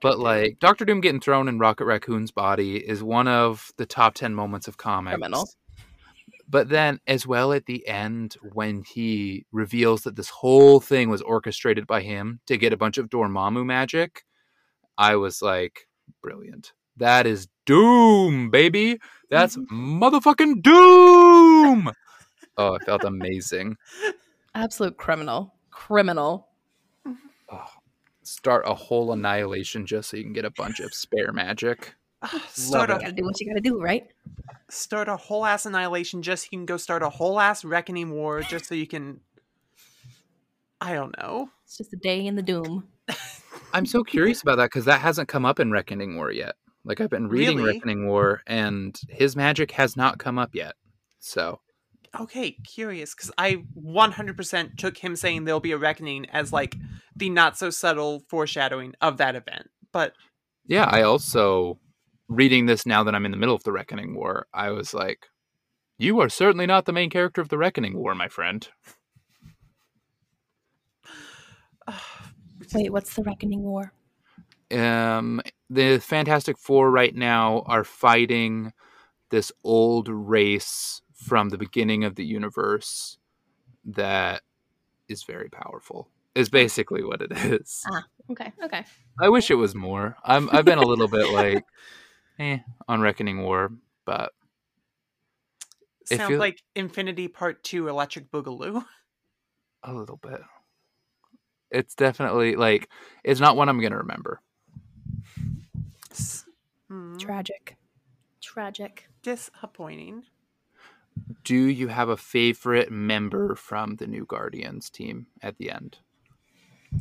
But like Doctor Doom getting thrown in Rocket Raccoon's body is one of the top ten moments of comics. Criminal. But then, as well, at the end, when he reveals that this whole thing was orchestrated by him to get a bunch of Dormammu magic, I was like, brilliant. That is Doom, baby. That's motherfucking Doom. Oh, it felt amazing. Absolute criminal. Criminal. Oh, start a whole annihilation just so you can get a bunch of spare magic. start Love a gotta do what you gotta do, right? start a whole ass annihilation just so you can go start a whole ass reckoning war just so you can I don't know. It's just a day in the doom. I'm so curious about that because that hasn't come up in Reckoning War yet. Like I've been reading Really? Reckoning War, and his magic has not come up yet. So Okay, curious because I 100% took him saying there'll be a reckoning as like the not so subtle foreshadowing of that event. But yeah, I also reading this now that I'm in the middle of the Reckoning War. I was like, "You are certainly not the main character of the Reckoning War, my friend." Wait, what's the Reckoning War? um the fantastic four right now are fighting this old race from the beginning of the universe that is very powerful is basically what it is Ah. Okay, okay. i wish it was more i'm i've been a little bit like eh on reckoning war but sounds feel- like Infinity Part 2 Electric Boogaloo. a little bit it's definitely like it's not one i'm gonna remember hmm, Tragic. Tragic. disappointing. Do you have a favorite member from the new guardians team at the end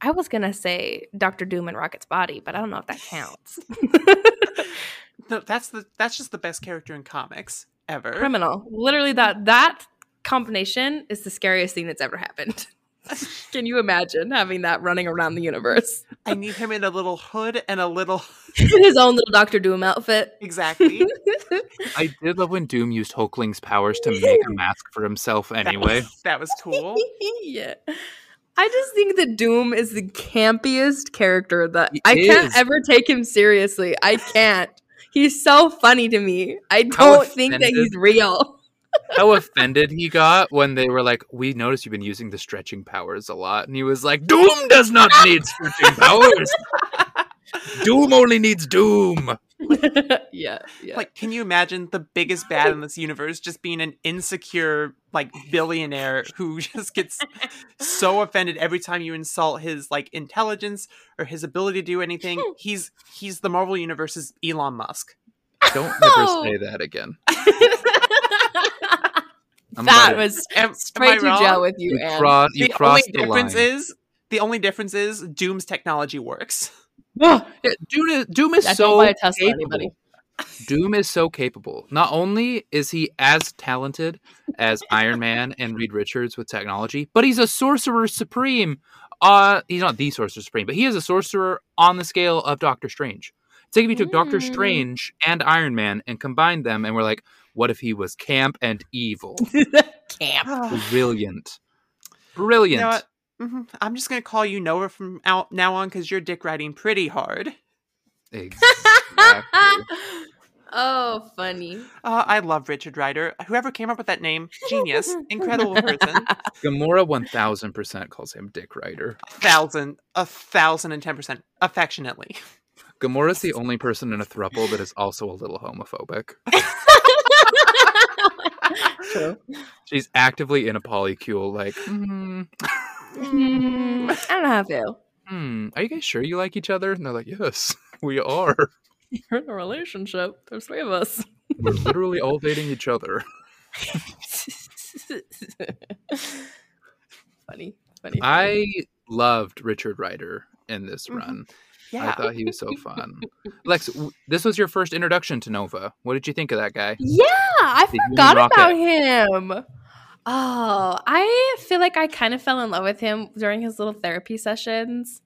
I was gonna say Doctor Doom and Rocket's body, but I don't know if that counts. No, that's the that's just the best character in comics ever. Criminal. Literally that that combination is the scariest thing that's ever happened. Can you imagine having that running around the universe? I need him in a little hood and a little His own little Doctor Doom outfit. exactly. I did love when Doom used Hulkling's powers to make a mask for himself anyway. That was, that was cool. yeah. I just think that Doom is the campiest character that He I can't ever take him seriously. I can't. He's so funny to me. I don't think that he's real. How offended he got when they were like, We noticed you've been using the stretching powers a lot. And he was like, Doom does not need stretching powers. Doom only needs Doom. yeah, yeah. Like, can you imagine the biggest bad in this universe just being an insecure, like, billionaire who just gets so offended every time you insult his like intelligence or his ability to do anything? He's he's the Marvel Universe's Elon Musk. Don't ever Oh. say that again. I'm that about was Am, am straight to wrong? jail with you, you, Anne. cross, you the only the difference line. is the only difference is Doom's technology works. Yeah, Doom is, Doom is Yeah, don't so buy a Tesla, capable. anybody. Doom is so capable. Not only is he as talented as Iron Man and Reed Richards with technology, but he's a sorcerer supreme. Uh, he's not the sorcerer supreme, but he is a sorcerer on the scale of Doctor Strange. It's like if you took Doctor Mm. Strange and Iron Man and combined them, and we're like, what if he was camp and evil? Camp. Brilliant, brilliant. You know what? Mhm. I'm just gonna call you Nova from out now on because you're dick riding pretty hard. Exactly. oh, funny. Uh, I love Richard Rider. Whoever came up with that name, genius, incredible person. Gamora one thousand percent calls him Dick Rider. A thousand, a thousand and ten percent, affectionately. Gamora's the only person in a thruple that is also a little homophobic. True. She's actively in a polycule, like, hmm, Mm, I don't know how I feel. hmm, are you guys sure you like each other? And they're like, yes, we are. You're in a relationship. There's three of us. We're literally all dating each other. funny, funny. I loved Richard Rider in this Mhm. run. I thought he was so fun. Lex, w- this was your first introduction to Nova. What did you think of that guy? Yeah, I forgot about him. Oh, I feel like I kind of fell in love with him during his little therapy sessions.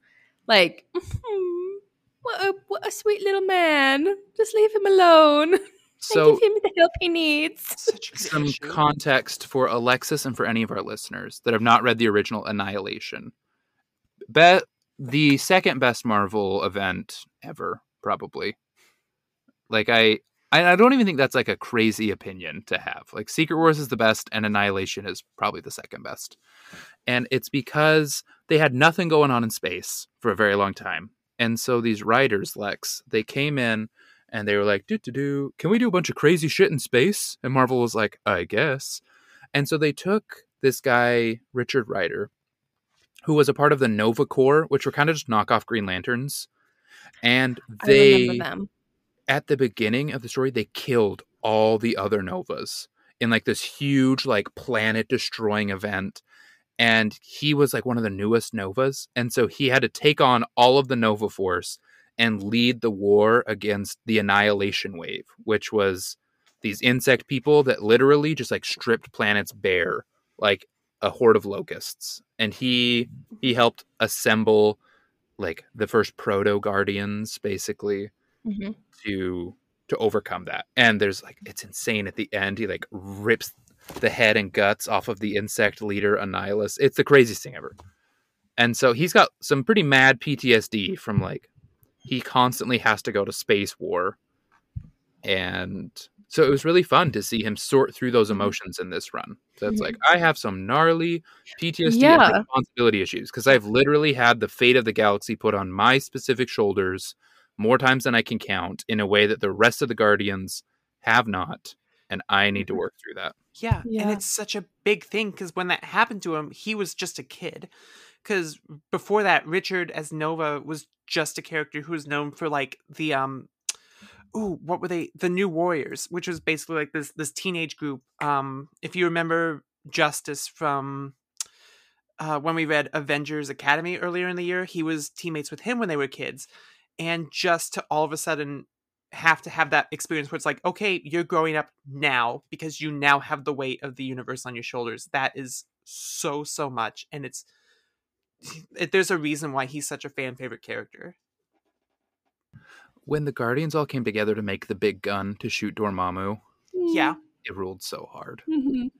Like, "Hmm, what a what a sweet little man. Just leave him alone. and So, give him the help he needs. Such a good some context for Alexis and for any of our listeners that have not read the original Annihilation. Bet the second best Marvel event ever, probably. Like I I, I don't even think that's like a crazy opinion to have. Like Secret Wars is the best, and Annihilation is probably the second best. And it's because they had nothing going on in space for a very long time. And so these writers, Lex, they came in and they were like, do do do, can we do a bunch of crazy shit in space? And Marvel was like, I guess. And so they took this guy, Richard Rider, who was a part of the Nova Corps, which were kind of just knockoff Green Lanterns. And they. At the beginning of the story, they killed all the other Novas in like this huge, like planet destroying event. And he was like one of the newest Novas. And so he had to take on all of the Nova Force and lead the war against the Annihilation Wave, which was these insect people that literally just like stripped planets bare, like a horde of locusts. And he he helped assemble like the first proto guardians, basically Mhm. to to overcome that. And there's like it's insane at the end. He like rips the head and guts off of the insect leader Annihilus. It's the craziest thing ever. And so he's got some pretty mad PTSD from like he constantly has to go to space war. And so it was really fun to see him sort through those emotions in this run. So it's like I have some gnarly PTSD Yeah. and responsibility issues because I've literally had the fate of the galaxy put on my specific shoulders more times than I can count in a way that the rest of the Guardians have not. And I need to Mhm. work through that. Yeah, and it's such a big thing because when that happened to him, he was just a kid. Because before that, Richard as Nova was just a character who was known for like the um, ooh, what were they? The New Warriors, which was basically like this this teenage group. Um, if you remember Justice from uh, when we read Avengers Academy earlier in the year, he was teammates with him when they were kids, and just to all of a sudden have to have that experience where it's like, okay, you're growing up now because you now have the weight of the universe on your shoulders. That is so so much, and it's it, there's a reason why he's such a fan favorite character. When the Guardians all came together to make the big gun to shoot Dormammu, Yeah, it ruled so hard. Mhm.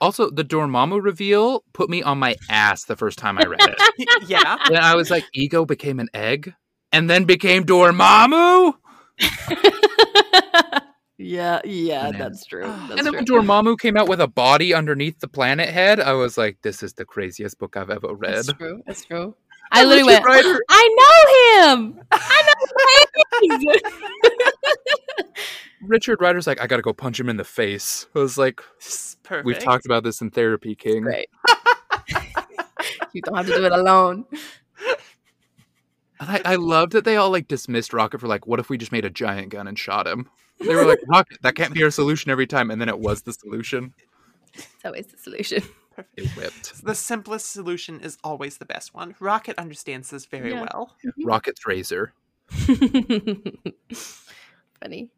Also, the Dormammu reveal put me on my ass the first time I read it. yeah. when I was like, Ego became an egg and then became Dormammu. yeah, yeah, Man. that's true. And That's and then true. when Dormammu came out with a body underneath the planet head, I was like, this is the craziest book I've ever read. That's true. That's true. I And literally went. Rider- I know him. I know him. Richard Rider's like, I gotta go punch him in the face. I was like, Perfect. we've talked about this in therapy, King. Great. you don't have to do it alone. And I, I love that they all like dismissed Rocket for like, what if we just made a giant gun and shot him? They were like, Rocket, that can't be our solution every time. And then it was the solution. It's always the solution. It whipped. The simplest solution is always the best one. Rocket understands this very Yeah. well. Rocket's razor. funny.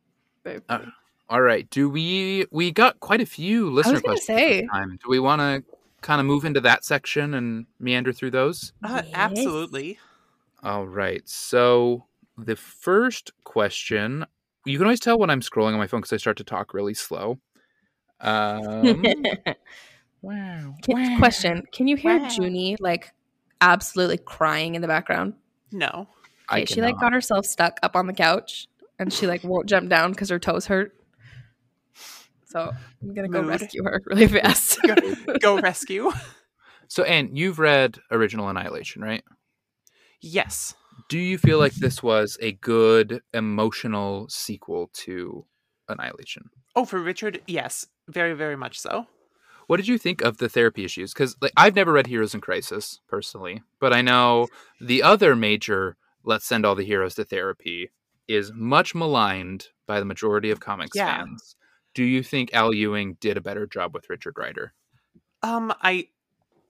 Very Uh, funny. All right. Do we we got quite a few listener was gonna questions say. this time. Do we want to kind of move into that section and meander through those? Uh, Yes. Absolutely. All right. So the first question, you can always tell when I'm scrolling on my phone because I start to talk really slow. Um, wow. Can- Question: Can you hear Wow. Junie like absolutely crying in the background? No. I Okay, she like got herself stuck up on the couch, and she like won't jump down because her toes hurt. So I'm gonna go Mood. rescue her really fast. Go rescue. So, Anne, you've read Original Annihilation, right? Yes. Do you feel like this was a good emotional sequel to Annihilation? Oh, for Richard, yes. Very, very much so. What did you think of the therapy issues? Because like I've never read Heroes in Crisis personally, but I know the other major "Let's send all the heroes to therapy" is much maligned by the majority of comics Yeah. fans. Do you think Al Ewing did a better job with Richard Rider? Um, I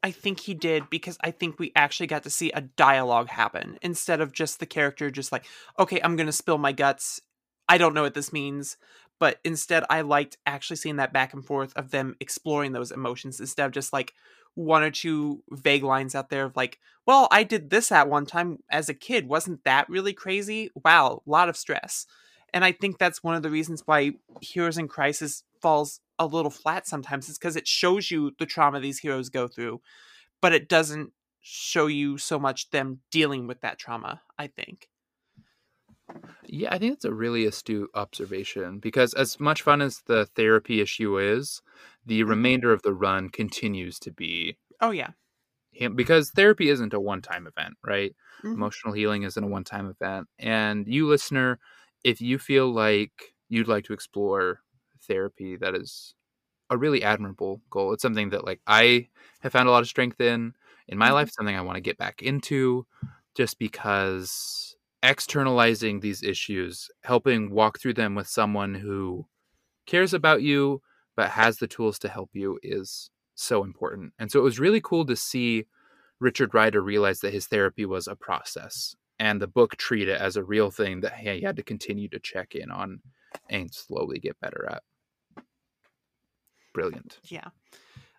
I think he did because I think we actually got to see a dialogue happen instead of just the character just like, okay, I'm gonna spill my guts. I don't know what this means. But instead I liked actually seeing that back and forth of them exploring those emotions instead of just like one or two vague lines out there of like, well, I did this at one time as a kid. Wasn't that really crazy? Wow, a lot of stress. And I think that's one of the reasons why Heroes in Crisis falls a little flat sometimes is because it shows you the trauma these heroes go through, but it doesn't show you so much them dealing with that trauma, I think. Yeah, I think that's a really astute observation because as much fun as the therapy issue is, the Mhm. remainder of the run continues to be Oh yeah. because therapy isn't a one-time event, right? Mhm. Emotional healing isn't a one-time event. And you listener, if you feel like you'd like to explore therapy, that is a really admirable goal. It's something that like I have found a lot of strength in in my Mhm. life, something I want to get back into just because externalizing these issues, helping walk through them with someone who cares about you but has the tools to help you is so important. And so it was really cool to see Richard Rider realize that his therapy was a process and the book treat it as a real thing that he had to continue to check in on and slowly get better at. Brilliant. Yeah.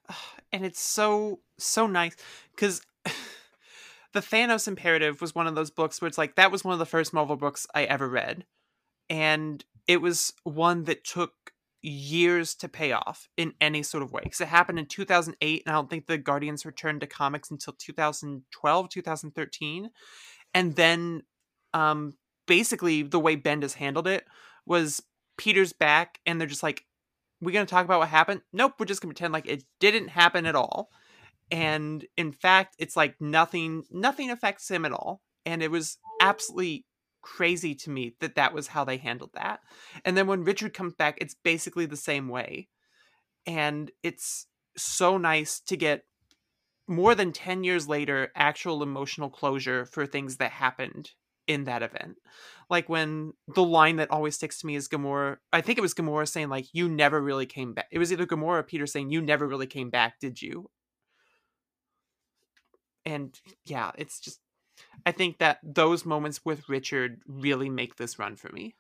And it's so so nice cuz The Thanos Imperative was one of those books where it's like that was one of the first Marvel books I ever read. And it was one that took years to pay off in any sort of way because it happened in 2008 and i don't think the guardians returned to comics until 2012 2013 and then um basically the way bendis handled it was peter's back and they're just like we're going to talk about what happened? Nope we're just going to pretend like it didn't happen at all. Mm-hmm. And in fact it's like nothing nothing affects him at all. And it was absolutely crazy to me that that was how they handled that. And then when richard comes back it's basically the same way. And it's so nice to get more than 10 years later actual emotional closure for things that happened in that event. Like when the line that always sticks to me is gamora i think it was gamora saying like you never really came back it was either gamora or peter saying you never really came back did you? And yeah it's just i think that those moments with richard really make this run for me.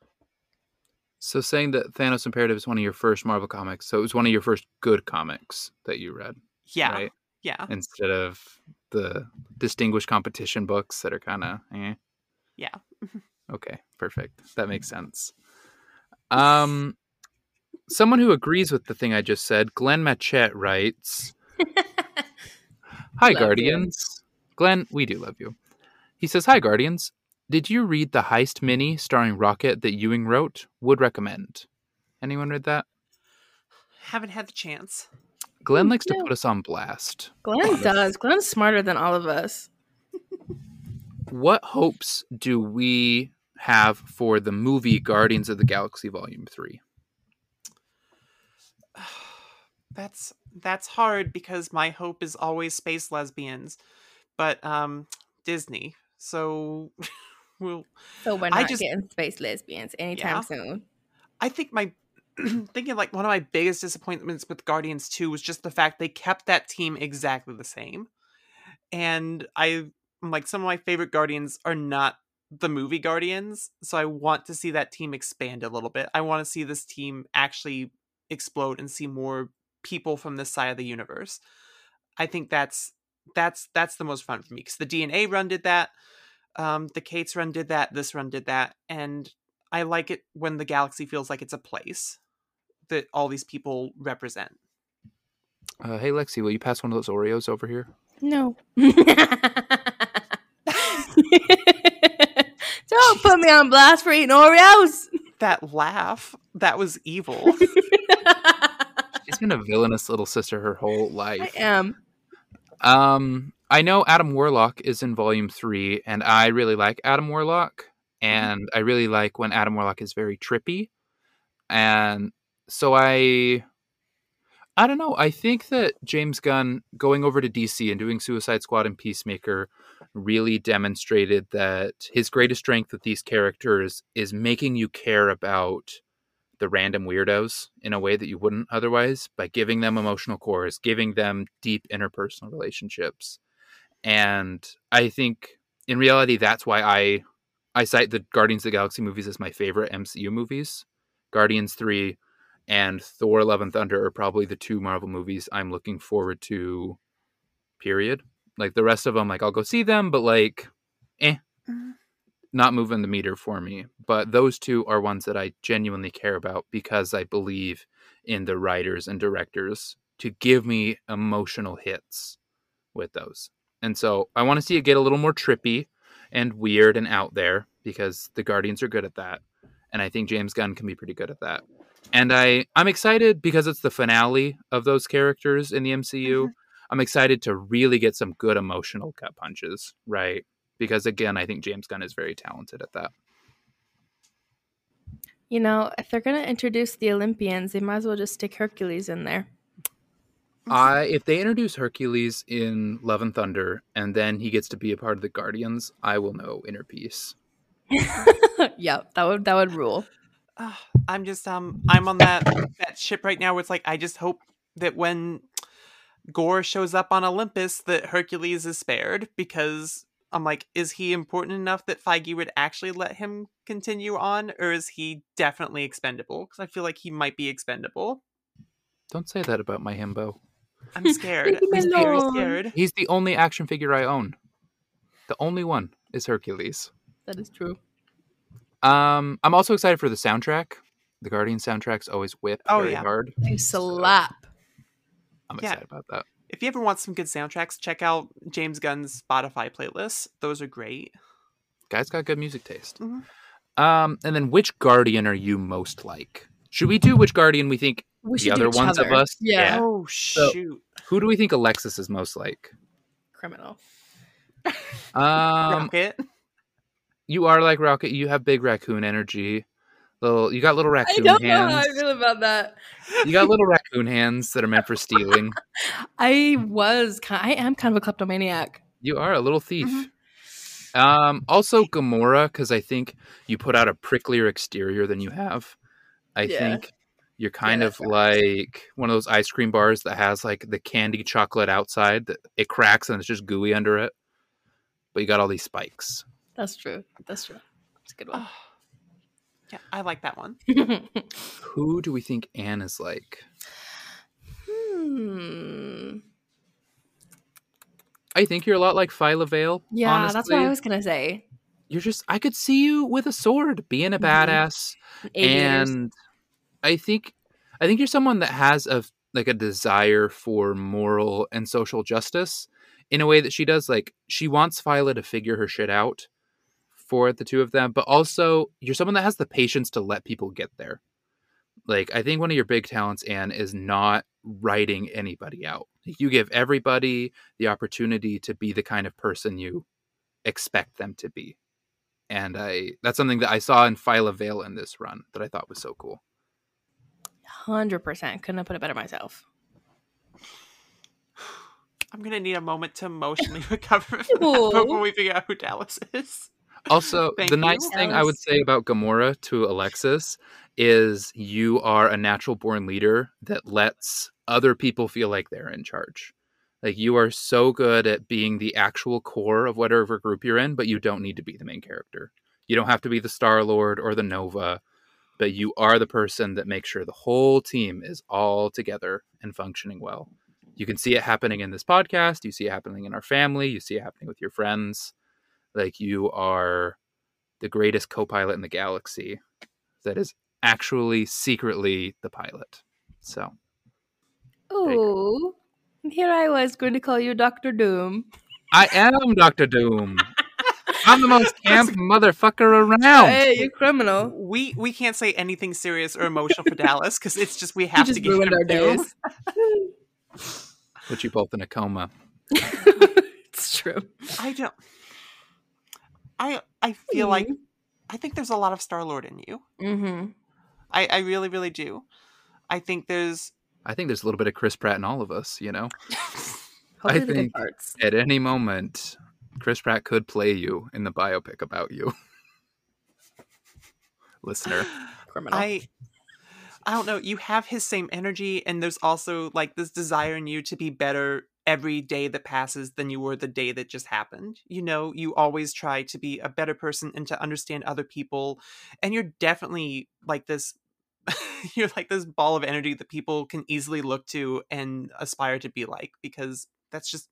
So saying that Thanos Imperative is one of your first Marvel comics, so it was one of your first good comics that you read, yeah. right? yeah. Instead of the distinguished competition books that are kind of eh. Yeah. okay, perfect. That makes sense. Um, someone who agrees with the thing I just said, Glenn Machette writes, "Hi, Love you. Guardians. Glenn, we do love you." He says, "Hi, Guardians. Did you read the Heist mini starring Rocket that Ewing wrote? Would recommend. Anyone read that? haven't had the chance Glenn likes to put us on blast. Glenn does. Glenn's smarter than all of us. What hopes do we have for the movie Guardians of the Galaxy Volume 3? that's that's hard because my hope is always space lesbians but um disney so we'll So we're I not just- getting space lesbians anytime Yeah. soon. i think my thinking like one of my biggest disappointments with guardians 2 was just the fact they kept that team exactly the same and i like some of my favorite guardians are not the movie guardians so i want to see that team expand a little bit i want to see this team actually explode and see more people from this side of the universe i think that's that's that's the most fun for me because the dna run did that um the Cates' run did that this run did that and i like it when the galaxy feels like it's a place that all these people represent Uh, hey, Lexi, will you pass one of those Oreos over here? No. Don't put me on blast for eating Oreos. that laugh that was evil She's been a villainous little sister her whole life. I am. Um, I know Adam Warlock is in Volume 3, and I really like Adam Warlock. And I really like when Adam Warlock is very trippy. And so I. I don't know. I think that James Gunn going over to DC and doing Suicide Squad and Peacemaker really demonstrated that his greatest strength with these characters is making you care about the random weirdos in a way that you wouldn't otherwise by giving them emotional cores, giving them deep interpersonal relationships. And I think in reality that's why I I cite the Guardians of the Galaxy movies as my favorite MCU movies. Guardians 3 and Thor Love and Thunder are probably the two Marvel movies I'm looking forward to period. Like the rest of them like I'll go see them but like eh not moving the meter for me. But those two are ones that I genuinely care about because I believe in the writers and directors to give me emotional hits with those. And so I want to see it get a little more trippy. and weird and out there because the Guardians are good at that. And I think James Gunn can be pretty good at that. And I, I'm excited because it's the finale of those characters in the MCU. Mhm. I'm excited to really get some good emotional gut punches, right? Because again, I think James Gunn is very talented at that. You know, if they're gonna introduce the Olympians, they might as well just stick Hercules in there. I if they introduce Hercules in Love and Thunder and then he gets to be a part of the Guardians, I will know inner peace. yep, that would that would rule. Ah, I'm just um I'm on that that ship right now where it's like I just hope that when Gorr shows up on Olympus that Hercules is spared because I'm like, is he important enough that Feige would actually let him continue on, or is he definitely expendable? Because I feel like he might be expendable. Don't say that about my himbo. I'm scared. Leave I'm very scared. He's the only action figure I own. The only one is Hercules. That is true. Um, I'm also excited for the soundtrack. The Guardian soundtracks always whip Oh, very yeah. hard. They slap. I'm Yeah. excited about that. If you ever want some good soundtracks, check out James Gunn's Spotify playlists. Those are great. Guy's got good music taste. Mhm. Um, and then which Guardian are you most like? Should we do which Guardian we think We the should do other ones of us? Yeah. Oh So- shoot. Who do we think Alexis is most like? Criminal. Um, Rocket. you are like Rocket. You have big raccoon energy. Little, you got little raccoon I raccoon don't know how I hands. feel about that. You got little raccoon hands that are meant for stealing. I was I am kind of a kleptomaniac. You are a little thief. Mm-hmm. Um, also Gamora, because I think you put out a pricklier exterior than you have. I Yeah. think you're kind that's of like one of those ice cream bars that has like the candy chocolate outside that it cracks and it's just gooey under it. But you got all these spikes. That's true. That's true. It's a good one. Yeah, I like that one. Who do we think Anne is like? hmm. I think you're a lot like Phyla Vale. Yeah, that's what I was gonna say. You're just I could see you with a sword, being a Mhm. badass. Aviators. and i think i think you're someone that has a like a desire for moral and social justice in a way that she does like she wants Phyla to figure her shit out for the two of them but also you're someone that has the patience to let people get there like i think one of your big talents anne is not writing anybody out you give everybody the opportunity to be the kind of person you expect them to be and I that's something that I saw in Phyla Vale in this run that I thought was so cool. Hundred percent. Couldn't have put it better myself. I'm gonna need a moment to emotionally recover Aw. before we figure out who Dallas is. Also, Thank the you. nice thing I would say about Gamora to Alexis is you are a natural born leader that lets other people feel like they're in charge. Like you are so good at being the actual core of whatever group you're in, but you don't need to be the main character. You don't have to be the Star Lord or the Nova, but you are the person that makes sure the whole team is all together and functioning well. You can see it happening in this podcast. You see it happening in our family. You see it happening with your friends. Like you are the greatest co pilot in the galaxy that is actually secretly the pilot. So Oh, Here I was going to call you Doctor Doom. I am Doctor Doom. I'm the most camp motherfucker around. Hey, you criminal. We we can't say anything serious or emotional for Dallas because it's just we You have just to get ruined him our through. days. Put you both in a coma. it's true. I don't. I I feel like I think there's a lot of Star Lord in you. Mm-hmm. I I really really do. I think there's. I think there's a little bit of Chris Pratt in all of us, you know? I think- At any moment, Chris Pratt could play you in the biopic about you. Listener. Criminal. I I don't know, you have his same energy and there's also like this desire in you to be better every day that passes than you were the day that just happened. You know, you always try to be a better person and to understand other people and you're definitely like this you're like this ball of energy that people can easily look to and aspire to be like because that's just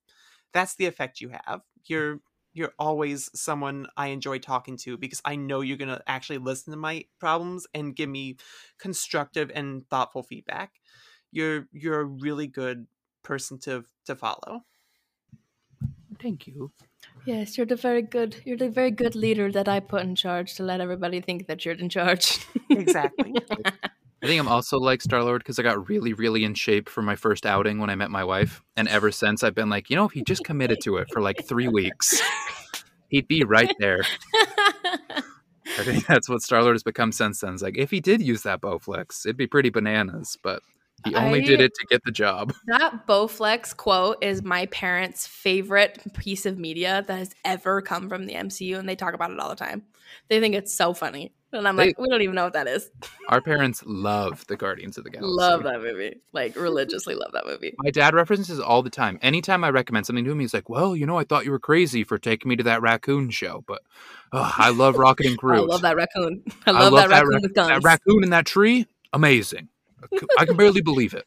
that's the effect you have. You're you're always someone I enjoy talking to because I know you're going to actually listen to my problems and give me constructive and thoughtful feedback. You're you're a really good person to to follow. Thank you. Yes, you're the very good. You're the very good leader that I put in charge to let everybody think that you're in charge. Exactly. I think I'm also like Star Lord because I got really, really in shape for my first outing when I met my wife, and ever since I've been like, you know, if he just committed to it for like three weeks, he'd be right there. I think that's what Star Lord has become since then. It's like if he did use that Bowflex, it'd be pretty bananas, but he only did it to get the job. that Bowflex quote is my parents' favorite piece of media that has ever come from the MCU, and they talk about it all the time. They think it's so funny, and I'm They- like, we don't even know what that is. Our parents love the Guardians of the Galaxy. Love that movie, like religiously love that movie. My dad references all the time. Anytime I recommend something to him, he's like, "Well, you know, I thought you were crazy for taking me to that raccoon show, but oh, I love Rocket and Crew. I love that raccoon. I love, that raccoon rac- with guns. That raccoon in that tree, amazing. I can barely believe it.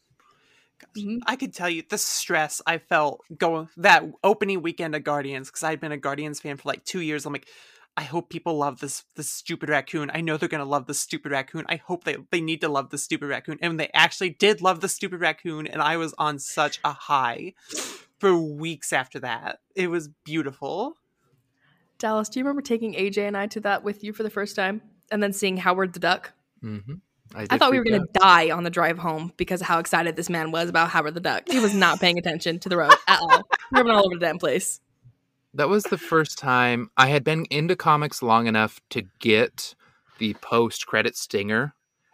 Mhm. I could tell you the stress I felt going that opening weekend of Guardians because I'd been a Guardians fan for like two years. I'm like, I hope people love this this stupid raccoon. I know they're gonna love this stupid raccoon. I hope they they need to love the stupid raccoon, and they actually did love the stupid raccoon, and I was on such a high for weeks after that. It was beautiful. Dallas, do you remember taking AJ and I to that with you for the first time, and then seeing Howard the Duck? hmm I thought we were going to die on the drive home because of how excited this man was about Howard the Duck. He was not paying attention to the road at all. Driven all over the damn place. That was the first time I had been into comics long enough to get the post credit stinger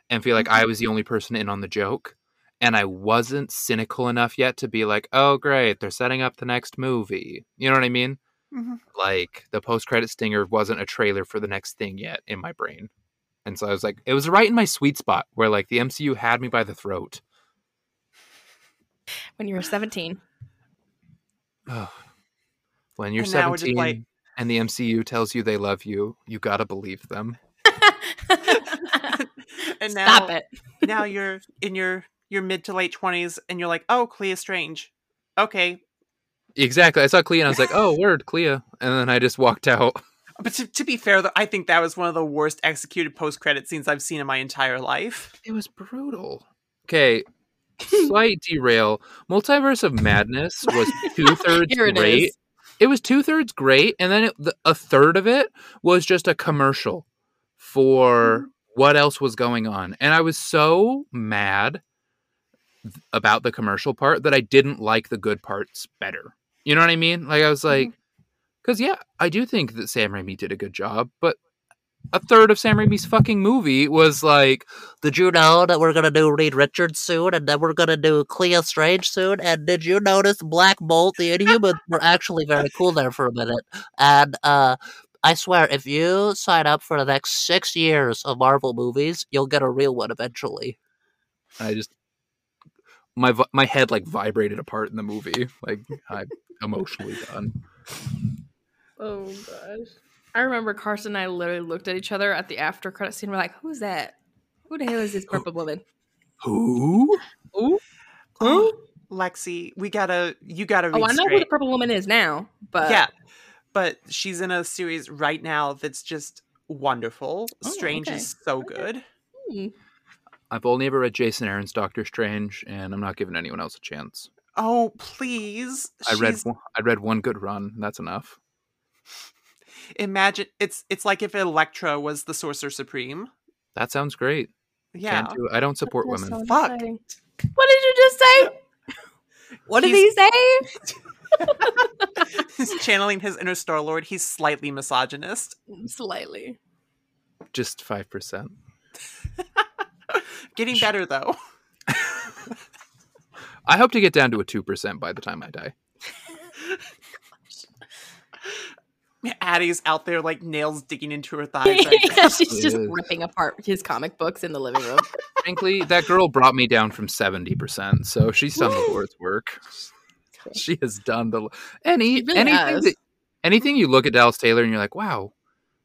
and feel like I was the only person in on the joke. And I wasn't cynical enough yet to be like, oh, great, they're setting up the next movie. You know what I mean? Mhm. Like the post credit stinger wasn't a trailer for the next thing yet in my brain. And so I was like, it was right in my sweet spot where like the MCU had me by the throat. When you were 17. Ugh. When you're And now we're just 17 like- and the MCU tells you they love you, you gotta believe them. And now, Stop it. now you're in your your mid to late twenties, and you're like, oh, Clea Strange. Okay, Exactly. I saw Clea and I was like, oh, word, Clea. And then I just walked out. But to, to be fair, though, I think that was one of the worst executed post credit scenes I've seen in my entire life. It was brutal. Okay. Slight derail. Multiverse of Madness was two thirds great. is. It was two thirds great, and then it, the, a third of it was just a commercial for mm-hmm. what else was going on. And I was so mad th- about the commercial part that I didn't like the good parts better. You know what I mean? Like I was like, mm-hmm. Because yeah, I do think that Sam Raimi did a good job, but a third of Sam Raimi's fucking movie was like, Did you know that we're gonna do Reed Richards soon, and then we're gonna do Clea Strange soon? And did you notice Black Bolt, the Inhumans, were actually very cool there for a minute? And uh, I swear, if you sign up for the next six years of Marvel movies, you'll get a real one eventually. I just my my head like vibrated apart in the movie. Like I'm emotionally done. Oh gosh. I remember Carson and I literally looked at each other at the after credit scene. We're like, who's that? Who the hell is this purple woman? Who? Ooh. Oh, Lexi, we gotta, you gotta read Oh, I know who the purple woman is now, but yeah, but she's in a series right now that's just wonderful. Oh, Strange okay. is so good. Hmm. I've only ever read Jason Aaron's Doctor Strange, and I'm not giving anyone else a chance. Oh, please! I read one, I read one good run. That's enough. Imagine it's it's like if Elektra was the Sorcerer Supreme. That sounds great. Yeah, Can't do. I don't support That's women. so Fuck. What did you just say? What did he say? he's channeling his inner Star Lord. He's slightly misogynist. Mm, slightly. Just five percent. Getting better though. I hope to get down to a two percent by the time I die. Addie's out there like nails digging into her thighs. right yeah, she's just Yes. ripping apart his comic books in the living room. Frankly, that girl brought me down from seventy percent, so she's done the Lord's work. She has done the any really anything that, anything you look at Dallas Taylor and you're like, wow,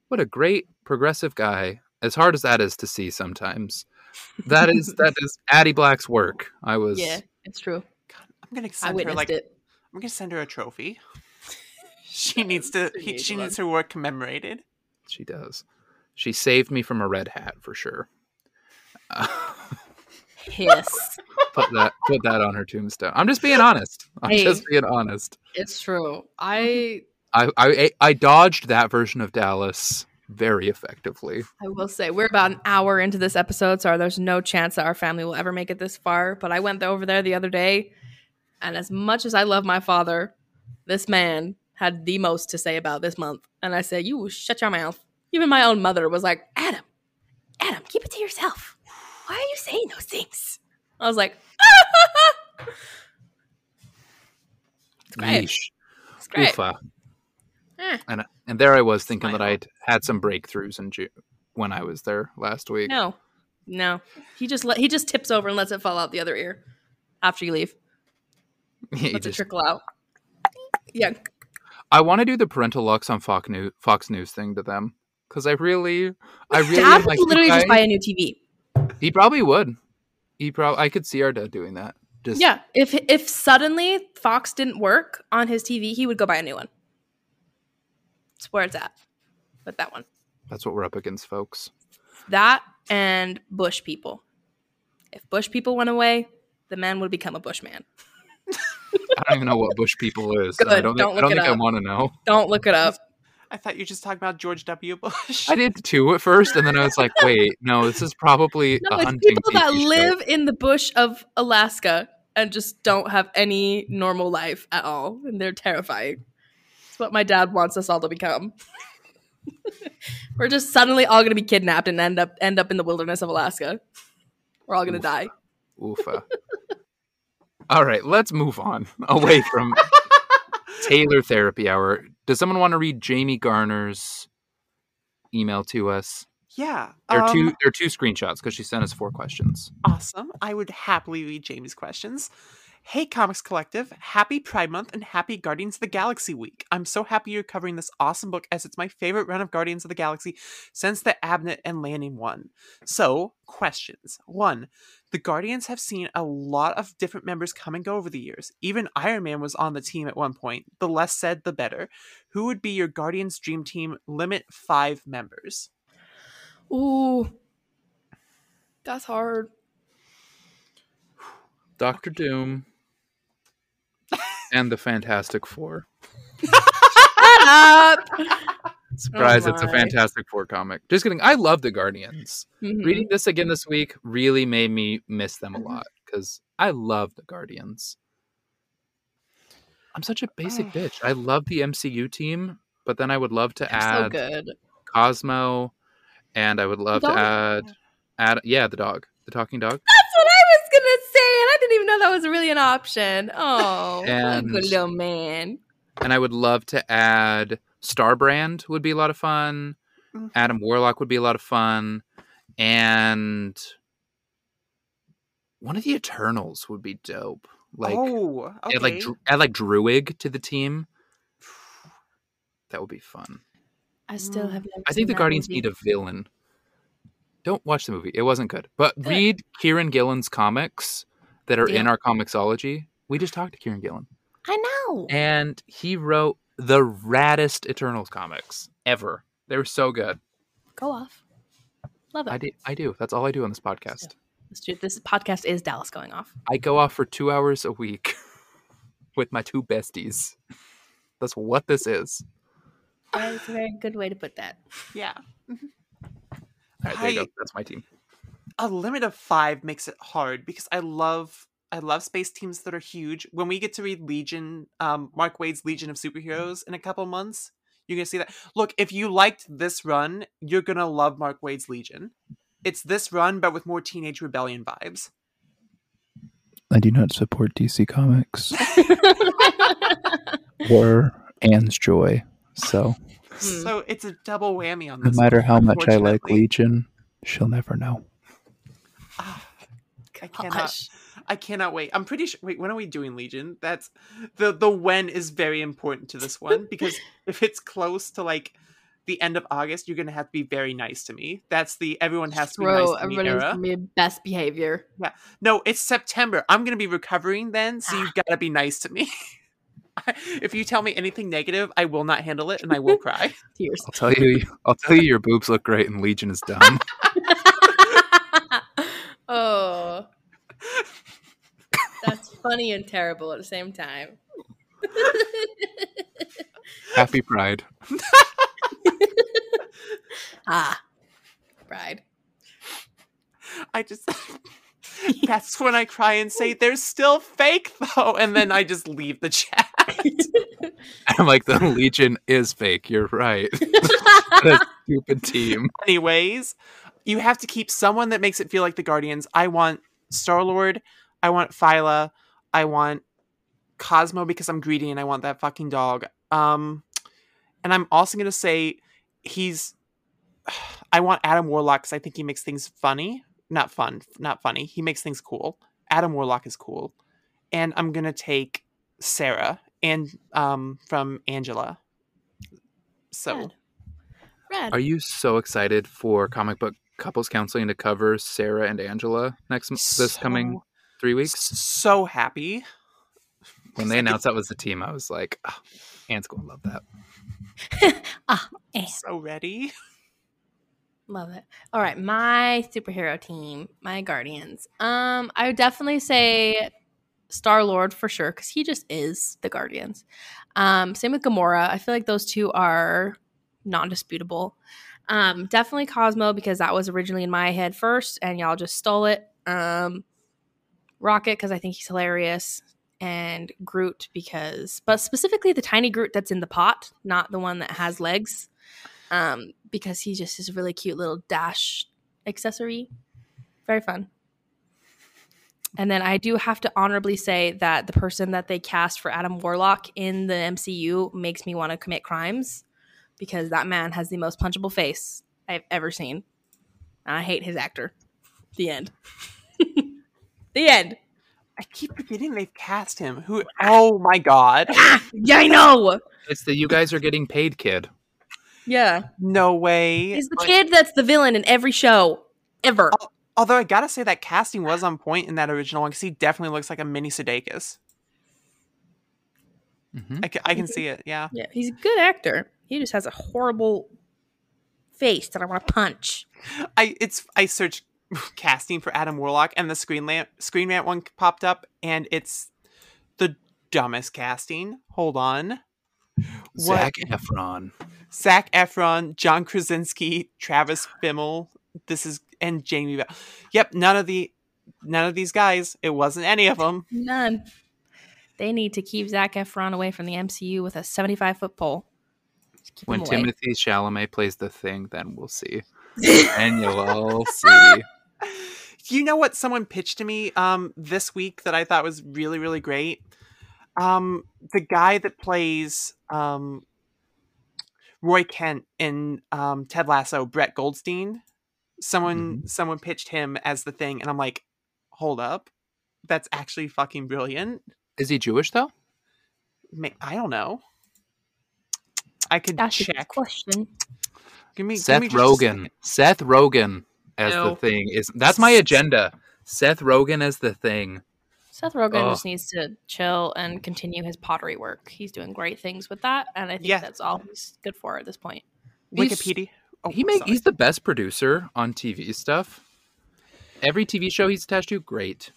what a great progressive guy. As hard as that is to see sometimes, that is that is Addie Black's work. I was yeah, it's true. I'm gonna I send her like it. I'm gonna send her a trophy. She needs to. She he- needs she one. needs her work commemorated. she does. She saved me from a red hat for sure. Uh, Hiss. put that put that on her tombstone. I'm just being honest. I'm Hey. just being honest. It's true. I I, I I dodged that version of Dallas very effectively. I will say we're about an hour into this episode, so there's no chance that our family will ever make it this far. But I went over there the other day, and as much as I love my father, this man had the most to say about this month. And I said, "You shut your mouth." Even my own mother was like, "Adam, Adam, keep it to yourself. Why are you saying those things?" I was like, "It's great. Yeesh. It's great." Eh. And and there I was thinking that I'd had some breakthroughs in June when I was there last week. No, no. He just let he just tips over and lets it fall out the other ear after you leave. He Lets it trickle out. Yeah, I want to do the parental locks on Fox News Fox News thing to them because I really, I really Dad like would literally just buy a new TV. He probably would. He probably. I could see our dad doing that. Just Yeah, if if suddenly Fox didn't work on his TV, he would go buy a new one. That's where it's at with that one. That's what we're up against, folks. That and Bush people. If Bush people went away, the man would become a Bushman. I don't even know what Bush people is. and I don't, don't think, I don't it think I want to know. Don't look it up. I thought you were just talking about George W. Bush. I did too at first, and then I was like, wait, no, this is probably No, a it's hunting people that show. live in the bush of Alaska and just don't have any normal life at all, and they're terrifying. It's what my dad wants us all to become. We're just suddenly all going to be kidnapped and end up end up in the wilderness of Alaska. We're all going to Oof. die. Oofa. All right, let's move on away from Taylor Therapy Hour. Does someone want to read Jamie Garner's email to us? yeah. There are um, two. There are two screenshots because she sent us four questions. Awesome. I would happily read Jamie's questions. Hey, Comics Collective. Happy Pride Month and happy Guardians of the Galaxy week. I'm so happy you're covering this awesome book as it's my favorite run of Guardians of the Galaxy since the Abnett and Lanning one. So, questions. One, the Guardians have seen a lot of different members come and go over the years. Even Iron Man was on the team at one point. The less said, the better. Who would be your Guardians dream team? Limit five members. Ooh, that's hard. Doctor Doom and the Fantastic Four. Shut up. Surprise! it's a. Fantastic Four comic. Just kidding. I love the Guardians. Mhm. Reading this again this week really made me miss them a Mhm. lot because I love the Guardians. I'm such a basic Ugh. bitch. I love the MCU team, but then I would love to They're so add good. Cosmo, and I would love to add add yeah the dog, the talking dog. That's what I was gonna say, and I didn't even know that was really an option. Oh, And- good little man. and I would love to add Starbrand would be a lot of fun. Mhm. Adam Warlock would be a lot of fun, and one of the Eternals would be dope. Like oh, okay. add like Dru- add like Druig to the team. That would be fun. I still Mm. have. I think the Guardians need a villain. Don't watch the movie; it wasn't good. But Good. read Kieran Gillen's comics that are in our Comixology. We just talked to Kieran Gillen, I know. and he wrote the raddest Eternals comics ever. They were so good. Go off. Love it. I do. I do. That's all I do on this podcast. Let's do- This podcast is Dallas going off. I go off for two hours a week with my two besties. That's what this is. That's a very good way to put that. yeah. Mm-hmm. All right, there you I- go. That's my team. a limit of five makes it hard because I love I love space teams that are huge. When we get to read Legion, um, Mark Waid's Legion of Superheroes in a couple months, you're gonna see that. Look, if you liked this run, you're gonna love Mark Waid's Legion. It's this run, but with more Teenage Rebellion vibes. I do not support DC Comics or Anne's Joy. So Hmm. So it's a double whammy on this. no matter one, how much I like. Legion, she'll never know. Ah, I cannot. I cannot wait. I'm pretty sure. Wait, when are we doing Legion? That's the the when is very important to this one because if it's close to like the end of August, you're gonna have to be very nice to me. That's the everyone has to be nice to me era. be best behavior. Yeah. No, it's September. I'm gonna be recovering then, so you've got to be nice to me. if you tell me anything negative, I will not handle it and I will cry. Tears. I'll tell you. I'll tell you. Your boobs look great, and Legion is dumb. oh. That's funny and terrible at the same time. Happy Pride. Ah, Pride. I just that's when I cry and say they're still fake though, and then I just leave the chat. I'm like the Legion is fake. You're right. What a stupid team. Anyways, you have to keep someone that makes it feel like the Guardians. I want Star Lord. I want Phyla. I want Cosmo because I'm greedy and I want that fucking dog. Um, and I'm also gonna say he's. I want Adam Warlock because I think he makes things funny, not fun, not funny. He makes things cool. Adam Warlock is cool, and I'm gonna take Sera and um from Angela. So Rad. Rad. Are you so excited for comic book couples counseling to cover Sera and Angela next m- this coming three weeks? so happy. When they announced that was the team, I was like, oh, Anne's gonna love that. ah, eh. so ready. Love it. All right, my superhero team, my Guardians. Um, I would definitely say Star Lord for sure because he just is the Guardians. Um, same with Gamora. I feel like those two are non-disputable. Um, definitely Cosmo because that was originally in my head first, and y'all just stole it. Um, Rocket because I think he's hilarious, and Groot because, but specifically the tiny Groot that's in the pot, not the one that has legs um, because he just is a really cute little dash accessory. Very fun. And then I do have to honorably say that the person that they cast for Adam Warlock in the MCU makes me want to commit crimes because that man has the most punchable face I've ever seen. And I hate his actor. The end. the end. I keep forgetting they've cast him. Who? Oh my god! Yeah, I know. It's the you guys are getting paid kid. Yeah. No way. He's the kid that's the villain in every show ever. Although I gotta say that casting was on point in that original one because he definitely looks like a mini Sudeikis. Mhm. I, I can see it. Yeah. Yeah, he's a good actor. He just has a horrible face that I want to punch. I it's I searched casting for Adam Warlock and the Screen Lamp Screen Rant one popped up and it's the dumbest casting. Hold on. What? Zac Efron. Zac Efron, John Krasinski, Travis Fimmel. This is and Jamie. Bell. Yep, none of the none of these guys. It wasn't any of them. None. They need to keep Zac Efron away from the MCU with a 75 foot pole. When. Timothée Chalamet plays the thing, then we'll see. and you'll all see. You know what someone pitched to me um this week that I thought was really really great. Um the guy that plays um Roy Kent in um Ted Lasso, Brett Goldstein. Someone someone pitched him as the thing and I'm like, "Hold up. That's actually fucking brilliant." Is he Jewish though? I don't know. I could That's a good check. question. Give me give Seth me just a Rogen. Seth Rogen as the thing is that's my agenda. Seth Rogen as the thing. Seth Rogen Ugh. just needs to chill and continue his pottery work. He's doing great things with that, and I think Yeah. that's all he's good for at this point. He's- Wikipedia. Oh, he make he's the best producer on TV stuff. Every TV show he's attached to, great.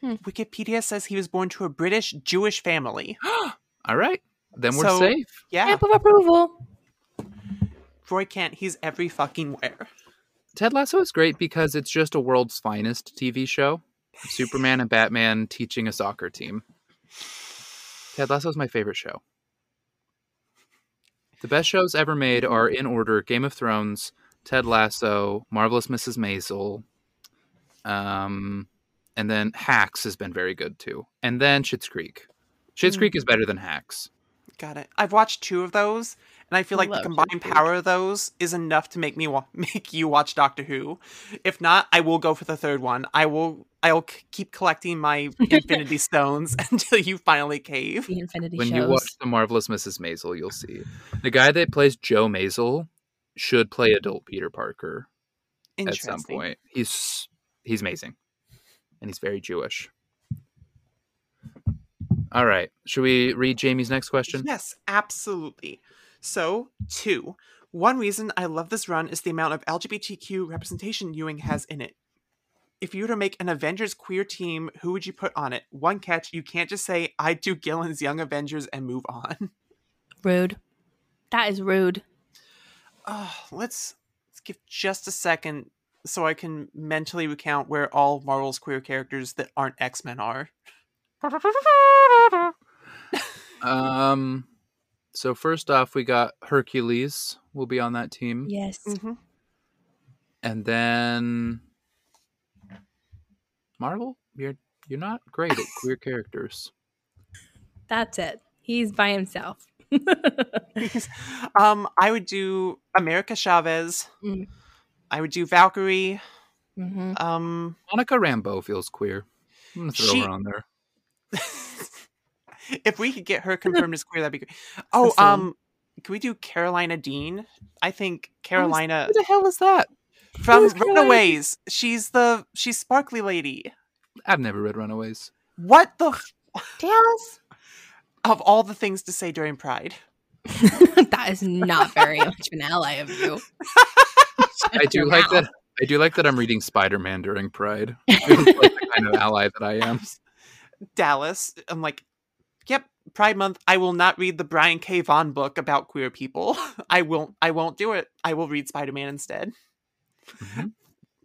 Hmm. Wikipedia says he was born to a British Jewish family. All right, then we're So- safe. Yeah, Stamp of approval. Roy Kent. He's every fucking where. Ted Lasso is great because it's just a world's finest TV show. Superman and Batman teaching a soccer team. Ted Lasso is my favorite show. The best shows ever made are in order: Game of Thrones, Ted Lasso, Marvelous Mrs. Maisel, um, and then Hacks has been very good too. And then Schitt's Creek. Schitt's Mm. Creek is better than Hacks. Got it. I've watched two of those, and I feel I like the combined Schitt's Creek. power of those is enough to make me wa- make you watch Doctor Who. If not, I will go for the third one. I will. I will c- keep collecting my Infinity Stones until you finally cave. The Infinity when shows. you watch the marvelous mrs maisel you'll see the guy that plays joe maisel should play adult peter parker at some point he's he's amazing and he's very jewish all right should we read jamie's next question Yes, absolutely. So, two. One reason I love this run is the amount of LGBTQ representation Ewing has in it. If you were to make an Avengers queer team, who would you put on it? One catch, you can't just say, I do Gillen's Young Avengers and move on. Rude. That is rude. Uh, let's let's give just a second so I can mentally recount where all Marvel's queer characters that aren't X Men are. Um, so first off, we got Hercules will be on that team, Yes. Mhm. and then Marvel. You're you're not great at queer characters. That's it. He's by himself. um, I would do America Chavez. Mm. I would do Valkyrie. hmm Um, Monica Rambeau feels queer. I'm gonna throw She- her on there. if we could get her confirmed as queer, that'd be great. Oh, um, can we do Karolina Dean? I think Karolina Who the hell is that? From is Karolina Runaways. She's the she's sparkly lady. I've never read Runaways. What the f- Dallas. of all the things to say during Pride? that is not very much an ally of you. I do like that. I do like that I'm reading Spider Man during Pride. Feels like the kind of ally that I am. Dallas. I'm like, yep, Pride Month. I will not read the Brian K. Vaughan book about queer people. I won't. I won't do it. I will read Spider Man instead. Mhm.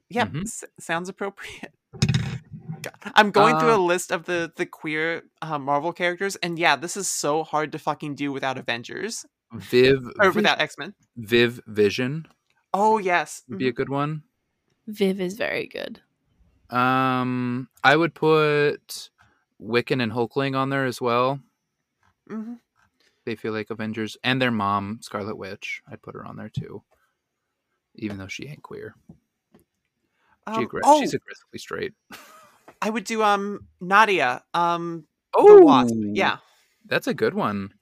Yep, Mhm. s- sounds appropriate. God, I'm going through Uh, a list of the the queer uh, Marvel characters, and yeah, this is so hard to fucking do without Avengers Viv, or Viv, without X Men. Viv Vision Oh yes, would be a good one. Viv is very good. Um, I would put Wiccan and Hulkling on there as well. hmm They feel like Avengers, and their mom, Scarlet Witch. I'd put her on there too, even though she ain't queer. Um, oh, She's aggressively straight. I would do um Nadia, um Oh, the Wasp. Yeah, that's a good one.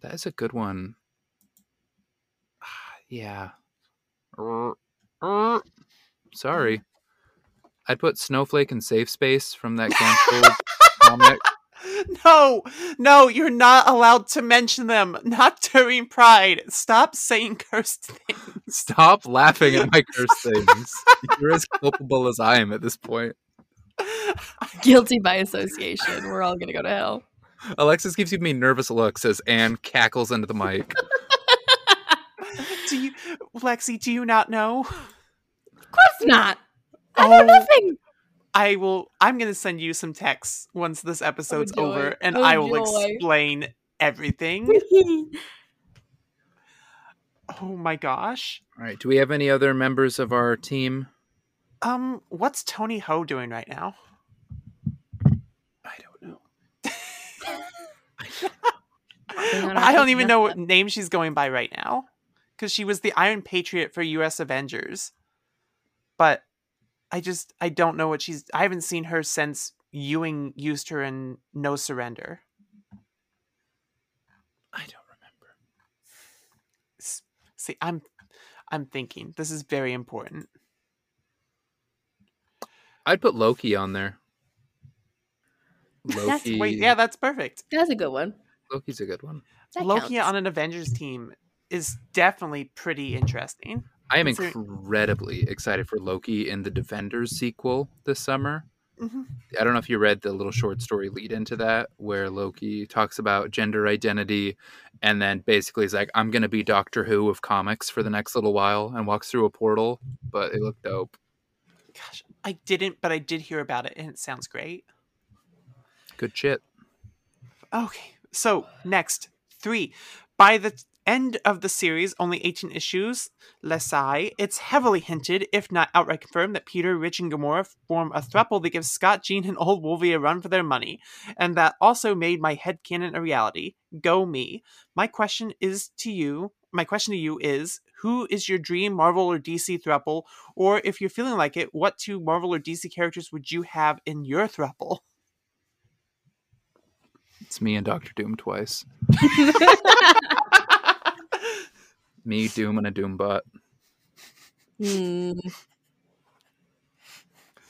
That is a good one. yeah. Sorry. I'd put Snowflake and Safe Space from that canceled comic. No, no, you're not allowed to mention them. Not during Pride. Stop saying cursed things. Stop laughing at my cursed things. You're as culpable as I am at this point. Guilty by association. We're all gonna go to hell. Alexis gives me nervous looks as Anne cackles into the mic. do you, Lexi? Do you not know? Of course not. I know Oh. nothing. I will. I'm gonna send you some texts once this episode's joy. over, and Oh, I will joy. explain everything. oh my gosh. All right. Do we have any other members of our team? Um, what's Toni Ho doing right now? I don't know. I don't even know what name she's going by right now, because she was the Iron Patriot for U.S. Avengers. But I just I don't know what she's. I haven't seen her since Ewing used her in No Surrender. I don't remember. See, I'm I'm thinking this is very important. I'd put Loki on there. That's- Loki. Wait, yeah, that's perfect. That's a good one. Loki's a good one. That Loki counts. on an Avengers team is definitely pretty interesting. I am incredibly excited for Loki in the Defenders sequel this summer. Mhm. I don't know if you read the little short story lead into that, where Loki talks about gender identity and then basically is like, I'm going to be Doctor Who of comics for the next little while and walks through a portal. But it looked dope. Gosh, I didn't, but I did hear about it, and it sounds great. Good shit. Okay, so next three. By the end of the series, only 18 issues, Lesai, it's heavily hinted, if not outright confirmed, that Peter, Rich, and Gamora form a throuple that gives Scott, Jean, and Old Wolvie a run for their money. And that also made my head headcanon a reality. Go me. My question is to you. My question to you is who is your dream Marvel or DC throuple? Or if you're feeling like it, what two Marvel or DC characters would you have in your throuple? It's me and Doctor Doom twice. Me, Doom, and a Doombot. Hmm,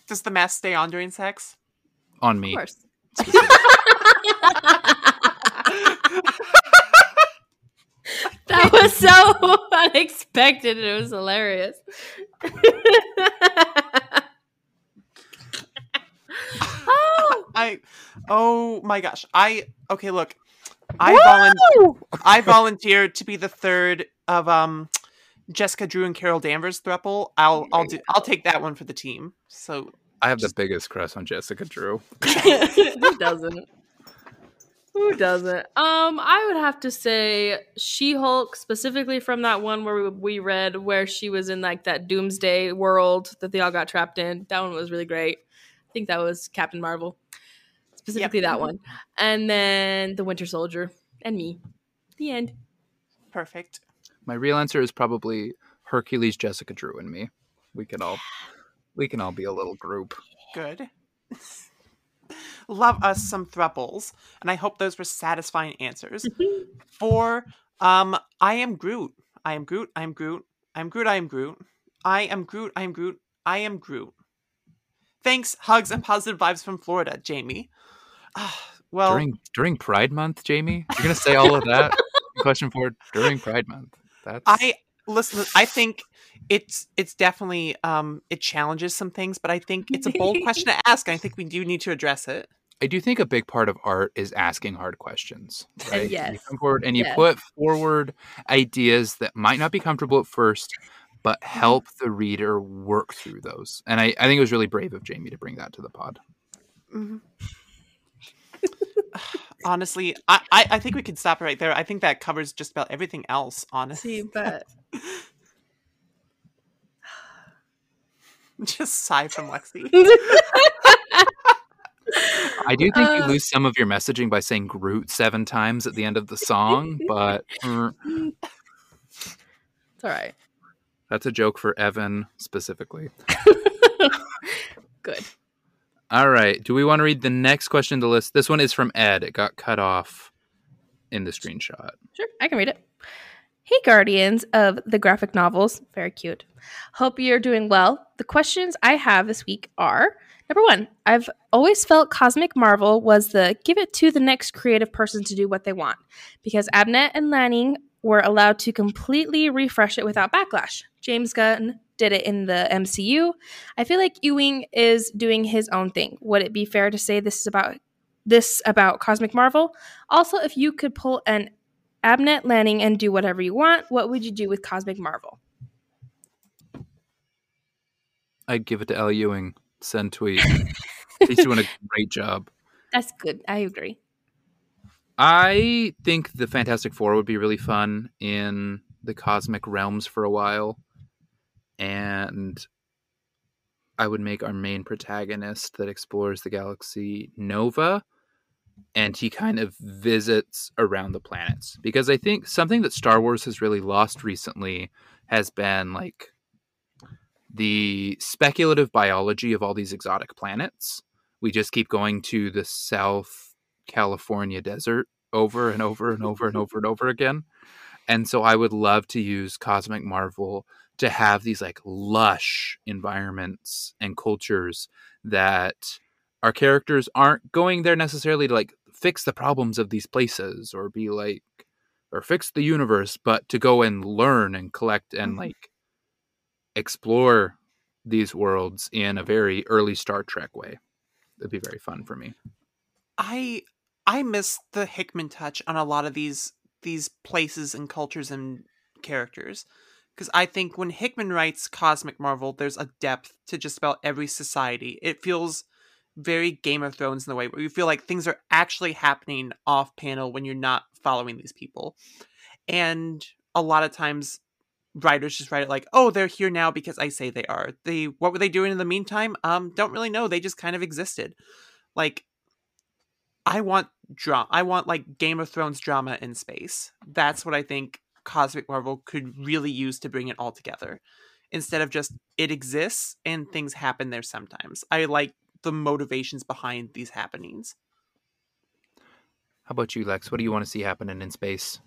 Does the mask stay on during sex? On me. of course. that was so unexpected. and It was hilarious. oh, I oh my gosh. I okay, look. I volun- I volunteer to be the third of um Jessica Drew and Carol Danvers thruple. I'll I'll do I'll take that one for the team. So I have the biggest crush on Jessica Drew. Who doesn't? Who doesn't? Um, I would have to say She-Hulk, specifically from that one where we, we read where she was in like that doomsday world that they all got trapped in. That one was really great. I think that was Captain Marvel. Specifically that one. And then the Winter Soldier and me. The end. perfect. My real answer is probably Hercules, Jessica Drew, and me. We can all we can all be a little group. Good. Love us some thruples, and I hope those were satisfying answers. For um, I am Groot. I am Groot. I am Groot. I am Groot. I am Groot. I am Groot. I am Groot. I am Groot. Thanks, hugs, and positive vibes from Florida, Jamie. Well, during during Pride Month, Jamie, you're gonna say all of that. Question for during Pride Month. That's I listen. I think it's it's definitely um it challenges some things, but I think it's a bold question to ask. And I think we do need to address it. I do think a big part of art is asking hard questions. Right? You yes. come forward and you Yes. put forward ideas that might not be comfortable at first, but help the reader work through those. And I, I think it was really brave of Jamie to bring that to the pod. Mhm. Honestly, I, I I think we could stop right there. I think that covers just about everything else. Honestly, See, but just sigh from Lexi. I do think you Uh, lose some of your messaging by saying Groot seven times at the end of the song, but it's all right. that's a joke for Evan specifically. Good. All right. Do we want to read the next question in the list? This one is from Ed. It got cut off in the screenshot. Sure, I can read it. Hey, Guardians of the graphic novels. Very cute. Hope you're doing well. The questions I have this week are number one, I've always felt Cosmic Marvel was the give it to the next creative person to do what they want because Abnett and Lanning were allowed to completely refresh it without backlash. James Gunn did it in the MCU. I feel like Ewing is doing his own thing. Would it be fair to say this is about this about Cosmic Marvel? Also, if you could pull an Abnett Lanning and do whatever you want, what would you do with Cosmic Marvel? I'd give it to Al Ewing. Send tweet. He's doing a great job. That's good. I agree. I think the Fantastic Four would be really fun in the cosmic realms for a while. And I would make our main protagonist that explores the galaxy Nova. And he kind of visits around the planets. Because I think something that Star Wars has really lost recently has been like the speculative biology of all these exotic planets. We just keep going to the South California desert over and over and over and over and over again. And so I would love to use Cosmic Marvel to have these like lush environments and cultures that our characters aren't going there necessarily to like fix the problems of these places or be like or fix the universe, but to go and learn and collect and Mhm. like explore these worlds in a very early Star Trek way. It'd be very fun for me. I I miss the Hickman touch on a lot of these these places and cultures and characters because I think when Hickman writes Cosmic Marvel, there's a depth to just about every society. It feels very Game of Thrones in the way where you feel like things are actually happening off panel when you're not following these people, and a lot of times writers just write it like, "Oh, they're here now because I say they are." They what were they doing in the meantime? Um, don't really know. They just kind of existed. Like I want drama. I want like Game of Thrones drama in space. That's what I think Cosmic Marvel could really use to bring it all together. Instead of just it exists and things happen there sometimes. I like the motivations behind these happenings. How about you, Lex? What do you want to see happening in space?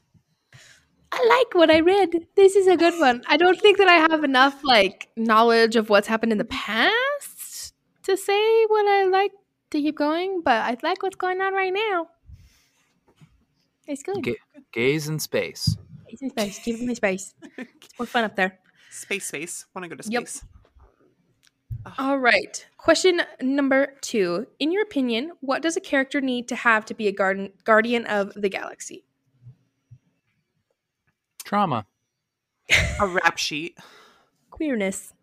I like what I read. This is a good one. I don't think that I have enough like knowledge of what's happened in the past to say what I like to keep going, but I like what's going on right now. It's good. Ga- Gaze in space. It's in space. Keep it in space. It's more fun up there. Space, space. Want to go to space? Yep. space? All right. Question number two. In your opinion, what does a character need to have to be a garden guardian of the galaxy? Trauma. A rap sheet. Queerness.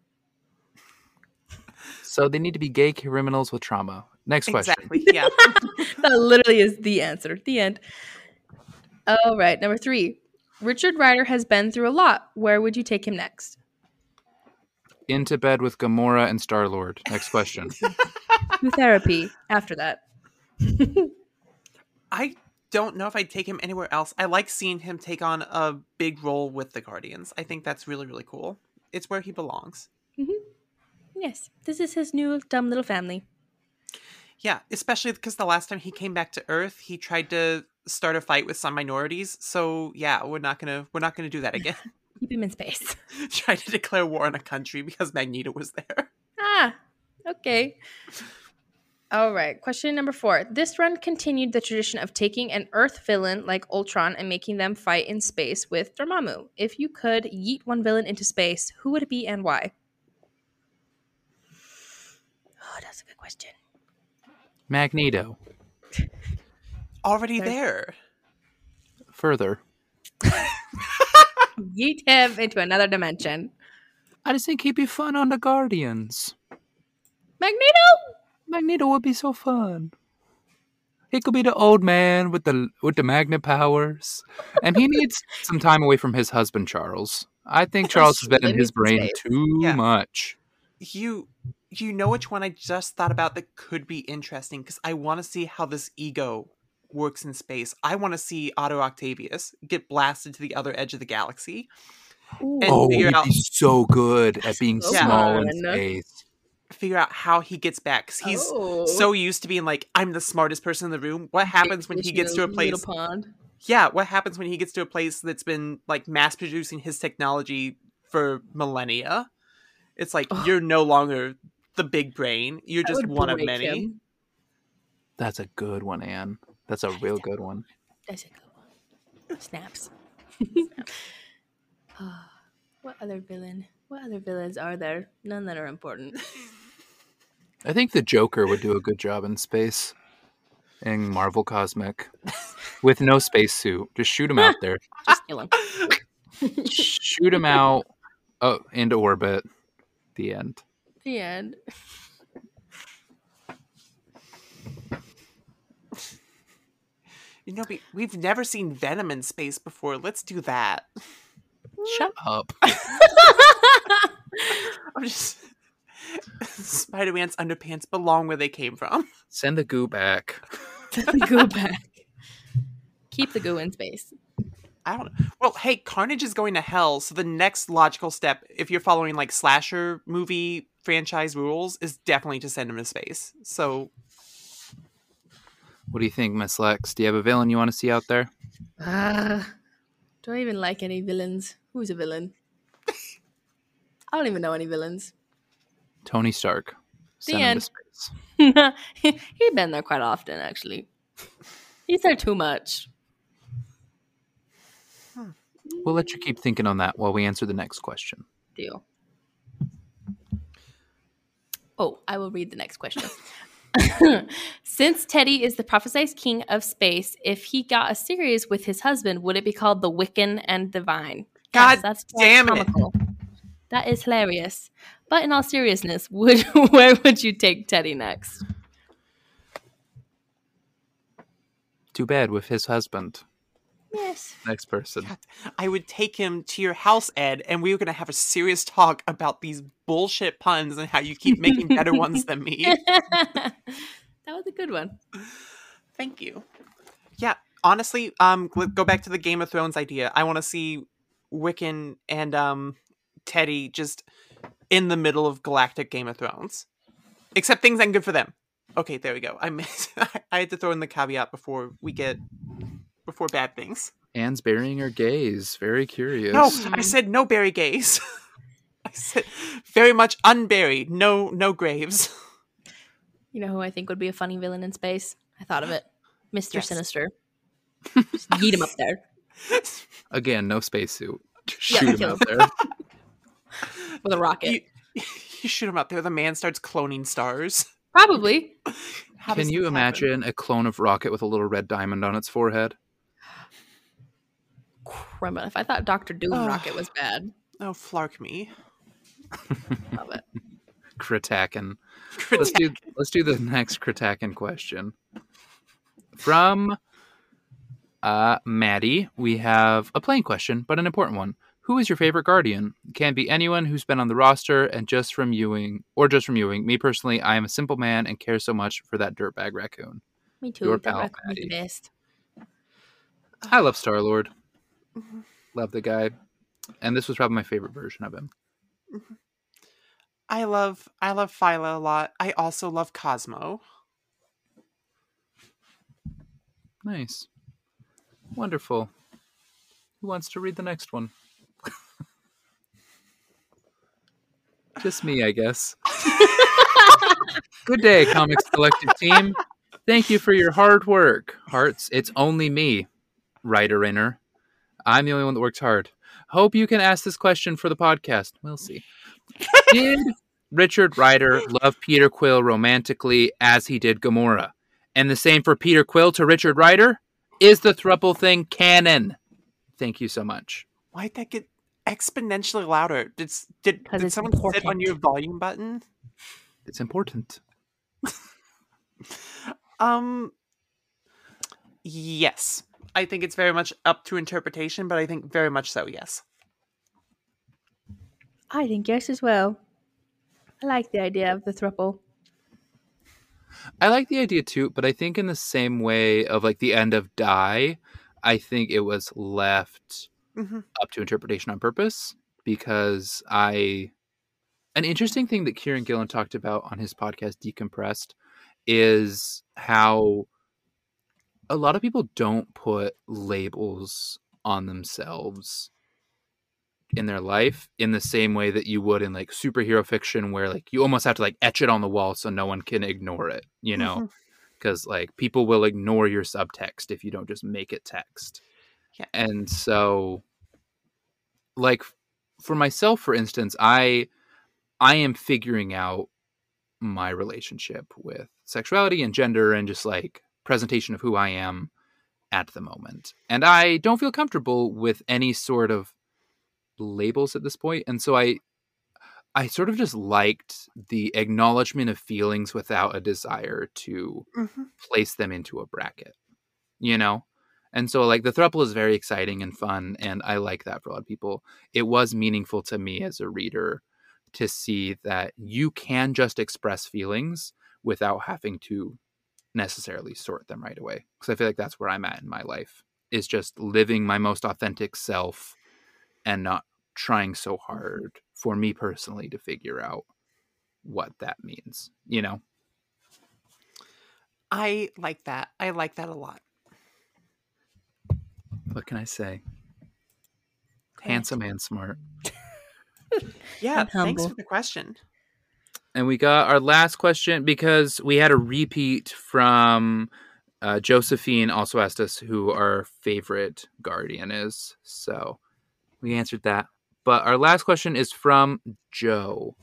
So they need to be gay criminals with trauma. Next question. Exactly. Yeah. that literally is the answer. The end. All right. Number three. Richard Rider has been through a lot. Where would you take him next? Into bed with Gamora and Star Lord. Next question. To therapy after that. I don't know if I'd take him anywhere else. I like seeing him take on a big role with the Guardians. I think that's really, really cool. It's where he belongs. Mm-hmm. Yes. This is his new dumb little family. Yeah, especially because the last time he came back to Earth, he tried to start a fight with some minorities. So yeah, we're not gonna we're not gonna do that again. Keep him in space. Try to declare war on a country because Magneto was there. Ah, okay. All right. Question number four. This run continued the tradition of taking an Earth villain like Ultron and making them fight in space with Dormammu. If you could yeet one villain into space, who would it be and why? Oh, that's a good question. Magneto. Already Sorry. there. Further. Yeet him into another dimension. I just think he'd be fun on the Guardians. Magneto! Magneto would be so fun. He could be the old man with the with the magnet powers, and he needs some time away from his husband Charles. I think Charles has been in his brain safe. too Yeah. much. You you know which one I just thought about that could be interesting because I want to see how this ego works in space. I want to see Otto Octavius get blasted to the other edge of the galaxy. Ooh. And oh, figure he'd out- be so good at being So small in space. Figure out how he gets back 'cause he's Oh. so used to being like I'm the smartest person in the room. What happens when he gets to a place? pond. Yeah, what happens when he gets to a place that's been like mass producing his technology for millennia? It's like Ugh. you're no longer the big brain. You're just one of many. him. That's a good one, Anne. That's a real good one. That's a good one. Snaps. Ah, what other villain? What other villains are there? None that are important. I think the Joker would do a good job in space, in Marvel Cosmic, with no spacesuit. Just shoot him out there. Just kill him. shoot him out oh, into orbit. The end. The end. You know, we, we've never seen Venom in space before. Let's do that. Shut up. I'm just Spider Man's underpants belong where they came from. Send the goo back. Go back. Keep the goo in space. I don't know. Well, hey, Carnage is going to hell, so the next logical step, if you're following like slasher movie franchise rules, is definitely to send him to space. So What do you think, Miss Lex? Do you have a villain you want to see out there? Ah, do I even like any villains? Who's a villain? I don't even know any villains. Tony Stark. The end. He's been there quite often, actually. He's there too much. We'll let you keep thinking on that while we answer the next question. Deal. Oh, I will read the next question. Since Teddy is the prophesized king of space, if he got a series with his husband, would it be called The Wiccan and Divine? God that's quite damn it. That is hilarious. But in all seriousness, would where would you take Teddy next? Too bad with his husband. Yes. Next person. I would take him to your house, Ed, and we were going to have a serious talk about these bullshit puns and how you keep making better ones than me. that was a good one. Thank you. Yeah, honestly, um, go back to the Game of Thrones idea. I want to see Wiccan and um Teddy just in the middle of galactic Game of Thrones. Except things ain't good for them. Okay, there we go. I missed. I had to throw in the caveat before we get before bad things. Anne's burying her gaze. Very curious. No, I said no berry gays. I said very much unburied. No, no graves. You know who I think would be a funny villain in space? I thought of it. Mr. Yes. Sinister. Just yeet him up there Again, no spacesuit. Just Yeah, shoot him kill out there. with a rocket. You, you shoot him out there, the man starts cloning stars. Probably. How Can you this happen? imagine a clone of Rocket with a little red diamond on its forehead? Criminal. If I thought Doctor Doom Ugh. Rocket was bad, Oh, flark me. love it. Kritaken. Let's do let's do the next Kritaken question. From uh Maddie, we have a plain question, but an important one. Who is your favorite guardian? Can be anyone who's been on the roster and just from Ewing or just from Ewing. Me personally, I am a simple man and care so much for that dirtbag raccoon. Me too. Your pal, Maddie. the best. I love Star Lord. Love the guy. And this was probably my favorite version of him. I love I love Phyla a lot. I also love Cosmo. Nice. Wonderful. Who wants to read the next one? Just me, I guess. Good day, Comics Collective team. Thank you for your hard work. Hearts, it's only me, writer inner. I'm the only one that works hard. Hope you can ask this question for the podcast. We'll see. Did Richard Rider love Peter Quill romantically as he did Gamora? And the same for Peter Quill to Richard Rider? Is the thruple thing canon? Thank you so much. Why'd that get exponentially louder? Did s- did, 'Cause did it's someone sit on your volume button? It's important. Um Yes. I think it's very much up to interpretation, but I think very much so, yes. I think yes as well. I like the idea of the thruple. I like the idea too, but I think in the same way of like the end of Die, I think it was left hmm up to interpretation on purpose because I an interesting thing that Kieron Gillen talked about on his podcast Decompressed is how a lot of people don't put labels on themselves in their life in the same way that you would in like superhero fiction where like you almost have to like etch it on the wall so no one can ignore it, you know? Mm-hmm. Because like people will ignore your subtext if you don't just make it text. Yeah. And so like for myself for instance, I I am figuring out my relationship with sexuality and gender and just like presentation of who I am at the moment. And I don't feel comfortable with any sort of labels at this point. And so I I sort of just liked the acknowledgement of feelings without a desire to Mhm. place them into a bracket, you know? And so, like, the thruple is very exciting and fun, and I like that for a lot of people. It was meaningful to me as a reader to see that you can just express feelings without having to necessarily sort them right away. Because I feel like that's where I'm at in my life, is just living my most authentic self and not trying so hard for me personally to figure out what that means, you know? I like that. I like that a lot. What can I say? Handsome and smart. Yeah, thanks for the question. And we got our last question because we had a repeat from uh, Josephine, also asked us who our favorite guardian is. So we answered that. But our last question is from Joe.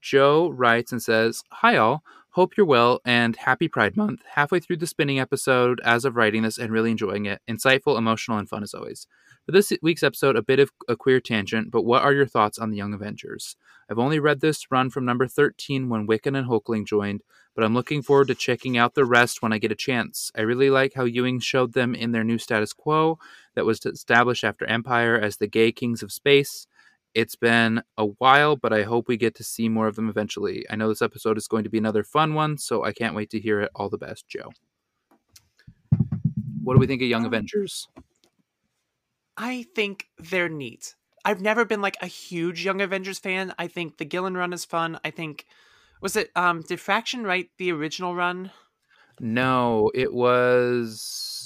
Joe writes and says, Hi, all. Hope you're well and happy Pride Month. Halfway through the spinning episode as of writing this and really enjoying it. Insightful, emotional, and fun as always. For this week's episode, a bit of a queer tangent, but what are your thoughts on the Young Avengers? I've only read this run from number 13 when Wiccan and Hulkling joined, but I'm looking forward to checking out the rest when I get a chance. I really like how Ewing showed them in their new status quo that was established after Empire as the gay kings of space. It's been a while, but I hope we get to see more of them eventually. I know this episode is going to be another fun one, so I can't wait to hear it. All the best, Joe. What do we think of Young Um, Avengers? I think they're neat. I've never been like a huge Young Avengers fan. I think the Gillen run is fun. I think was it um did Fraction write the original run? No, it was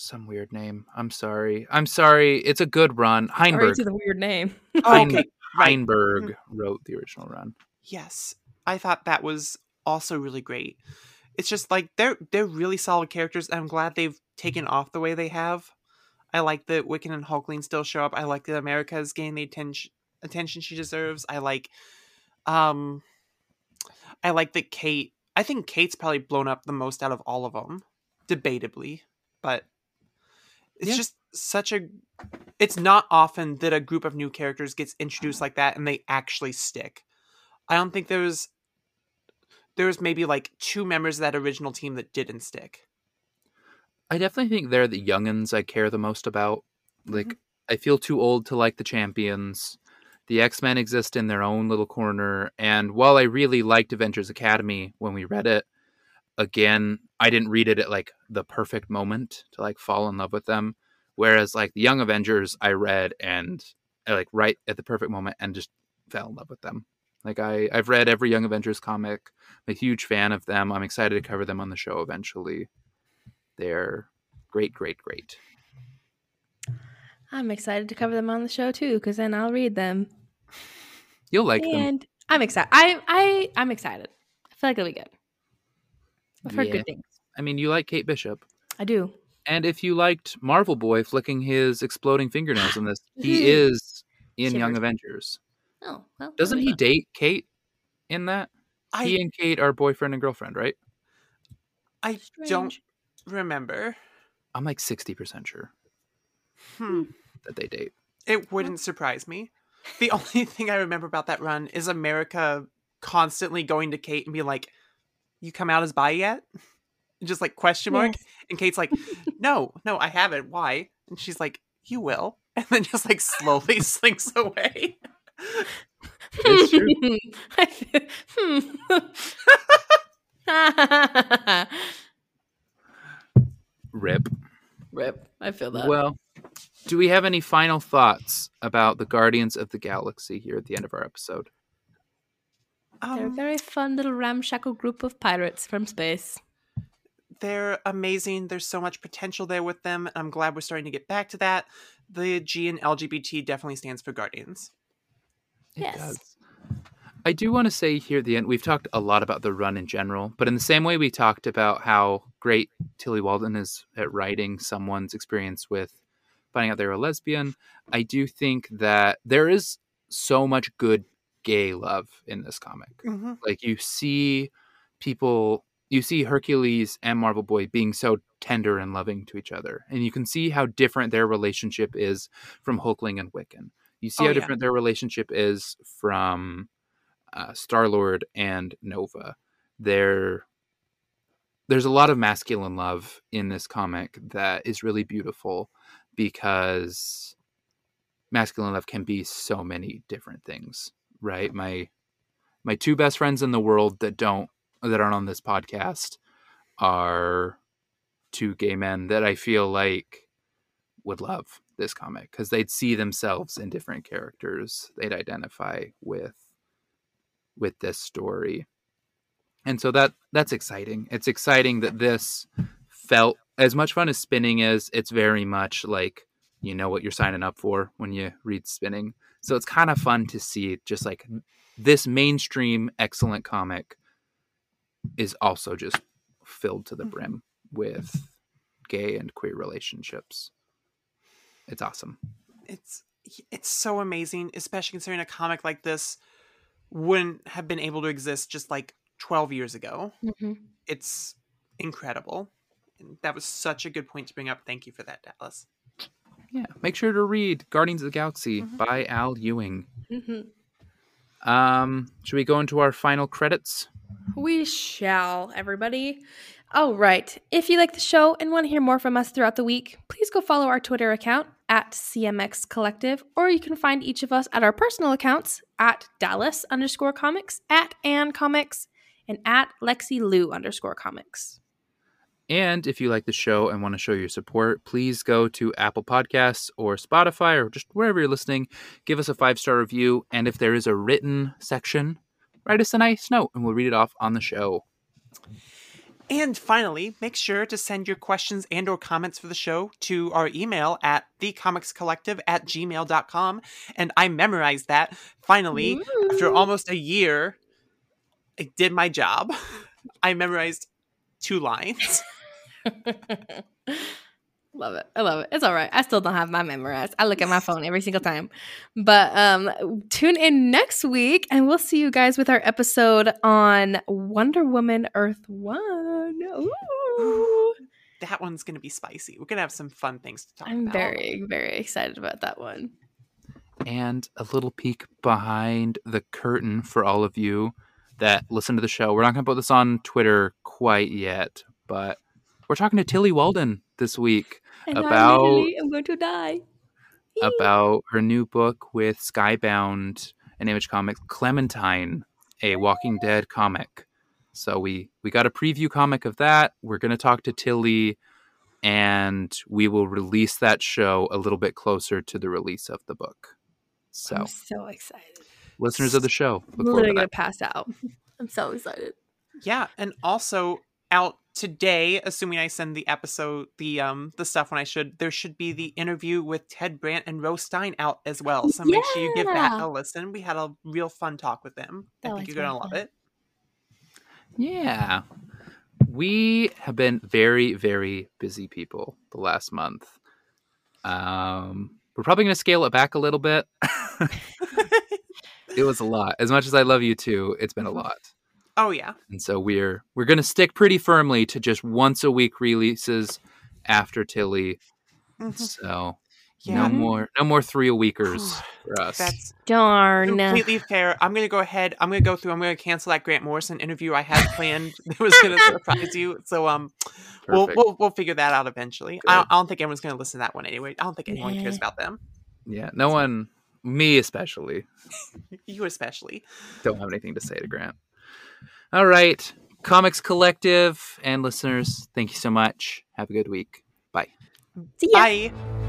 some weird name. I'm sorry. I'm sorry. It's a good run. Sorry Heinberg. to the weird name. Oh, Hein- okay. Heinberg wrote the original run. Yes. I thought that was also really great. It's just like they're they're really solid characters and I'm glad they've taken off the way they have. I like that Wiccan and Hulkling still show up. I like that America's getting the attention attention she deserves. I like um I like that Kate I think Kate's probably blown up the most out of all of them, debatably, but it's Yeah. just such a it's not often that a group of new characters gets introduced like that and they actually stick. I don't think there was there was maybe like two members of that original team that didn't stick. I definitely think they're the youngins I care the most about. Like, mm-hmm. I feel too old to like the champions. The X Men exist in their own little corner. And while I really liked Avengers Academy when we read it, again, I didn't read it at like the perfect moment to like fall in love with them. Whereas, like, the Young Avengers, I read and uh, like right at the perfect moment and just fell in love with them. Like, I, I've read every Young Avengers comic. I'm a huge fan of them. I'm excited to cover them on the show eventually. They're great, great, great. I'm excited to cover them on the show too, because then I'll read them. You'll like them. and I'm excited. I I I'm excited. I feel like it'll be good. I've heard Yeah. good things. I mean, you like Kate Bishop. I do. And if you liked Marvel Boy flicking his exploding fingernails in this, he is in Young Avengers. Oh well. Doesn't he be date Kate in that? I he and Kate are boyfriend and girlfriend, right? I fun. don't remember. I'm like 60% sure Hmm. that they date. It wouldn't surprise me. The only thing I remember about that run is America constantly going to Kate and be like, "You come out as bi yet?" Just like question mark. Yes. And Kate's like, "No, no, I haven't. Why?" And she's like, "You will." And then just like slowly slinks away. It's true. I feel- hmm. Rip. Rip. I feel that. Well, do we have any final thoughts about the Guardians of the Galaxy here at the end of our episode? They're a Um, very fun little ramshackle group of pirates from space. they're amazing. There's so much potential there with them. I'm glad we're starting to get back to that. The G in LGBT definitely stands for Guardians. It Yes. does. I do want to say here at the end, we've talked a lot about the run in general, but in the same way we talked about how great Tillie Walden is at writing someone's experience with finding out they're a lesbian, I do think that there is so much good gay love in this comic. Mm-hmm. Like you see people, you see Hercules and Marvel Boy being so tender and loving to each other, and you can see how different their relationship is from Hulkling and Wiccan. You see Oh, how yeah. different their relationship is from uh, Star Lord and Nova. There, there's a lot of masculine love in this comic that is really beautiful because masculine love can be so many different things, right? My my two best friends in the world that don't that aren't on this podcast are two gay men that I feel like would love this comic because they'd see themselves in different characters. They'd identify with with this story. And so that that's exciting. It's exciting that this felt as much fun as spinning is. It's very much like you know what you're signing up for when you read spinning so it's kind of fun to see just like this mainstream excellent comic is also just filled to the Mhm. brim with gay and queer relationships it's awesome it's it's so amazing, especially considering a comic like this wouldn't have been able to exist just like 12 years ago. Mm-hmm. It's incredible. And that was such a good point to bring up. Thank you for that, Dallas. Yeah make sure to read guardians of the galaxy Mhm. by al ewing Mm-hmm. um should we go into our final credits We shall, everybody. All right. If you like the show and want to hear more from us throughout the week, please go follow our Twitter account at CMX Collective, or you can find each of us at our personal accounts at Dallas underscore comics, at Ann Comics, and at Lexi Lou underscore comics. And if you like the show and want to show your support, please go to Apple Podcasts or Spotify or just wherever you're listening. Give us a five star review. And if there is a written section, write us a nice note and we'll read it off on the show. And finally, make sure to send your questions and or comments for the show to our email at thecomicscollective at gmail.com. And I memorized that finally after almost a year. I did my job. I memorized two lines. Love it. I love it. It's all right. I still don't have my memorized. I look at my phone every single time. But um tune in next week and we'll see you guys with our episode on Wonder Woman Earth 1. Ooh. That one's going to be spicy. We're going to have some fun things to talk I'm about. very very excited about that one. and a little peek behind the curtain for all of you that listen to the show. We're not going to put this on Twitter quite yet, but we're talking to Tillie Walden this week And About- I literally am going to die. about her new book with Skybound and Image Comics, Clementine, a Walking Dead comic. So we we got a preview comic of that. We're going to talk to Tillie and we will release that show a little bit closer to the release of the book. So, I'm so excited. listeners of the show, I'm look forward literally to gonna pass out. I'm so excited. Yeah, and also out today, assuming I send the episode the um the stuff when I should, there should be the interview with Ted Brandt and Ro Stein out as well. So make sure you give that a listen. We had a real fun talk with them. That I think you're gonna really love it. Yeah. We have been very, very busy people the last month. Um, we're probably going to scale it back a little bit. it was a lot. As much as I love you too, it's been a lot. Oh yeah. And so we're we're going to stick pretty firmly to just once a week releases after Tillie. Mhm. So Yeah. no more no more three a weekers for us. That's Darn. completely fair. I'm gonna go ahead. I'm gonna go through. I'm gonna cancel that Grant Morrison interview I had planned. that was gonna surprise you. So um, we'll, we'll we'll figure that out eventually. I don't, I don't think anyone's gonna listen to that one anyway. I don't think anyone cares about them. yeah, no one me especially You especially. don't have anything to say to Grant. All right. Comics Collective and listeners, thank you so much. Have a good week. Bye. See ya. Bye.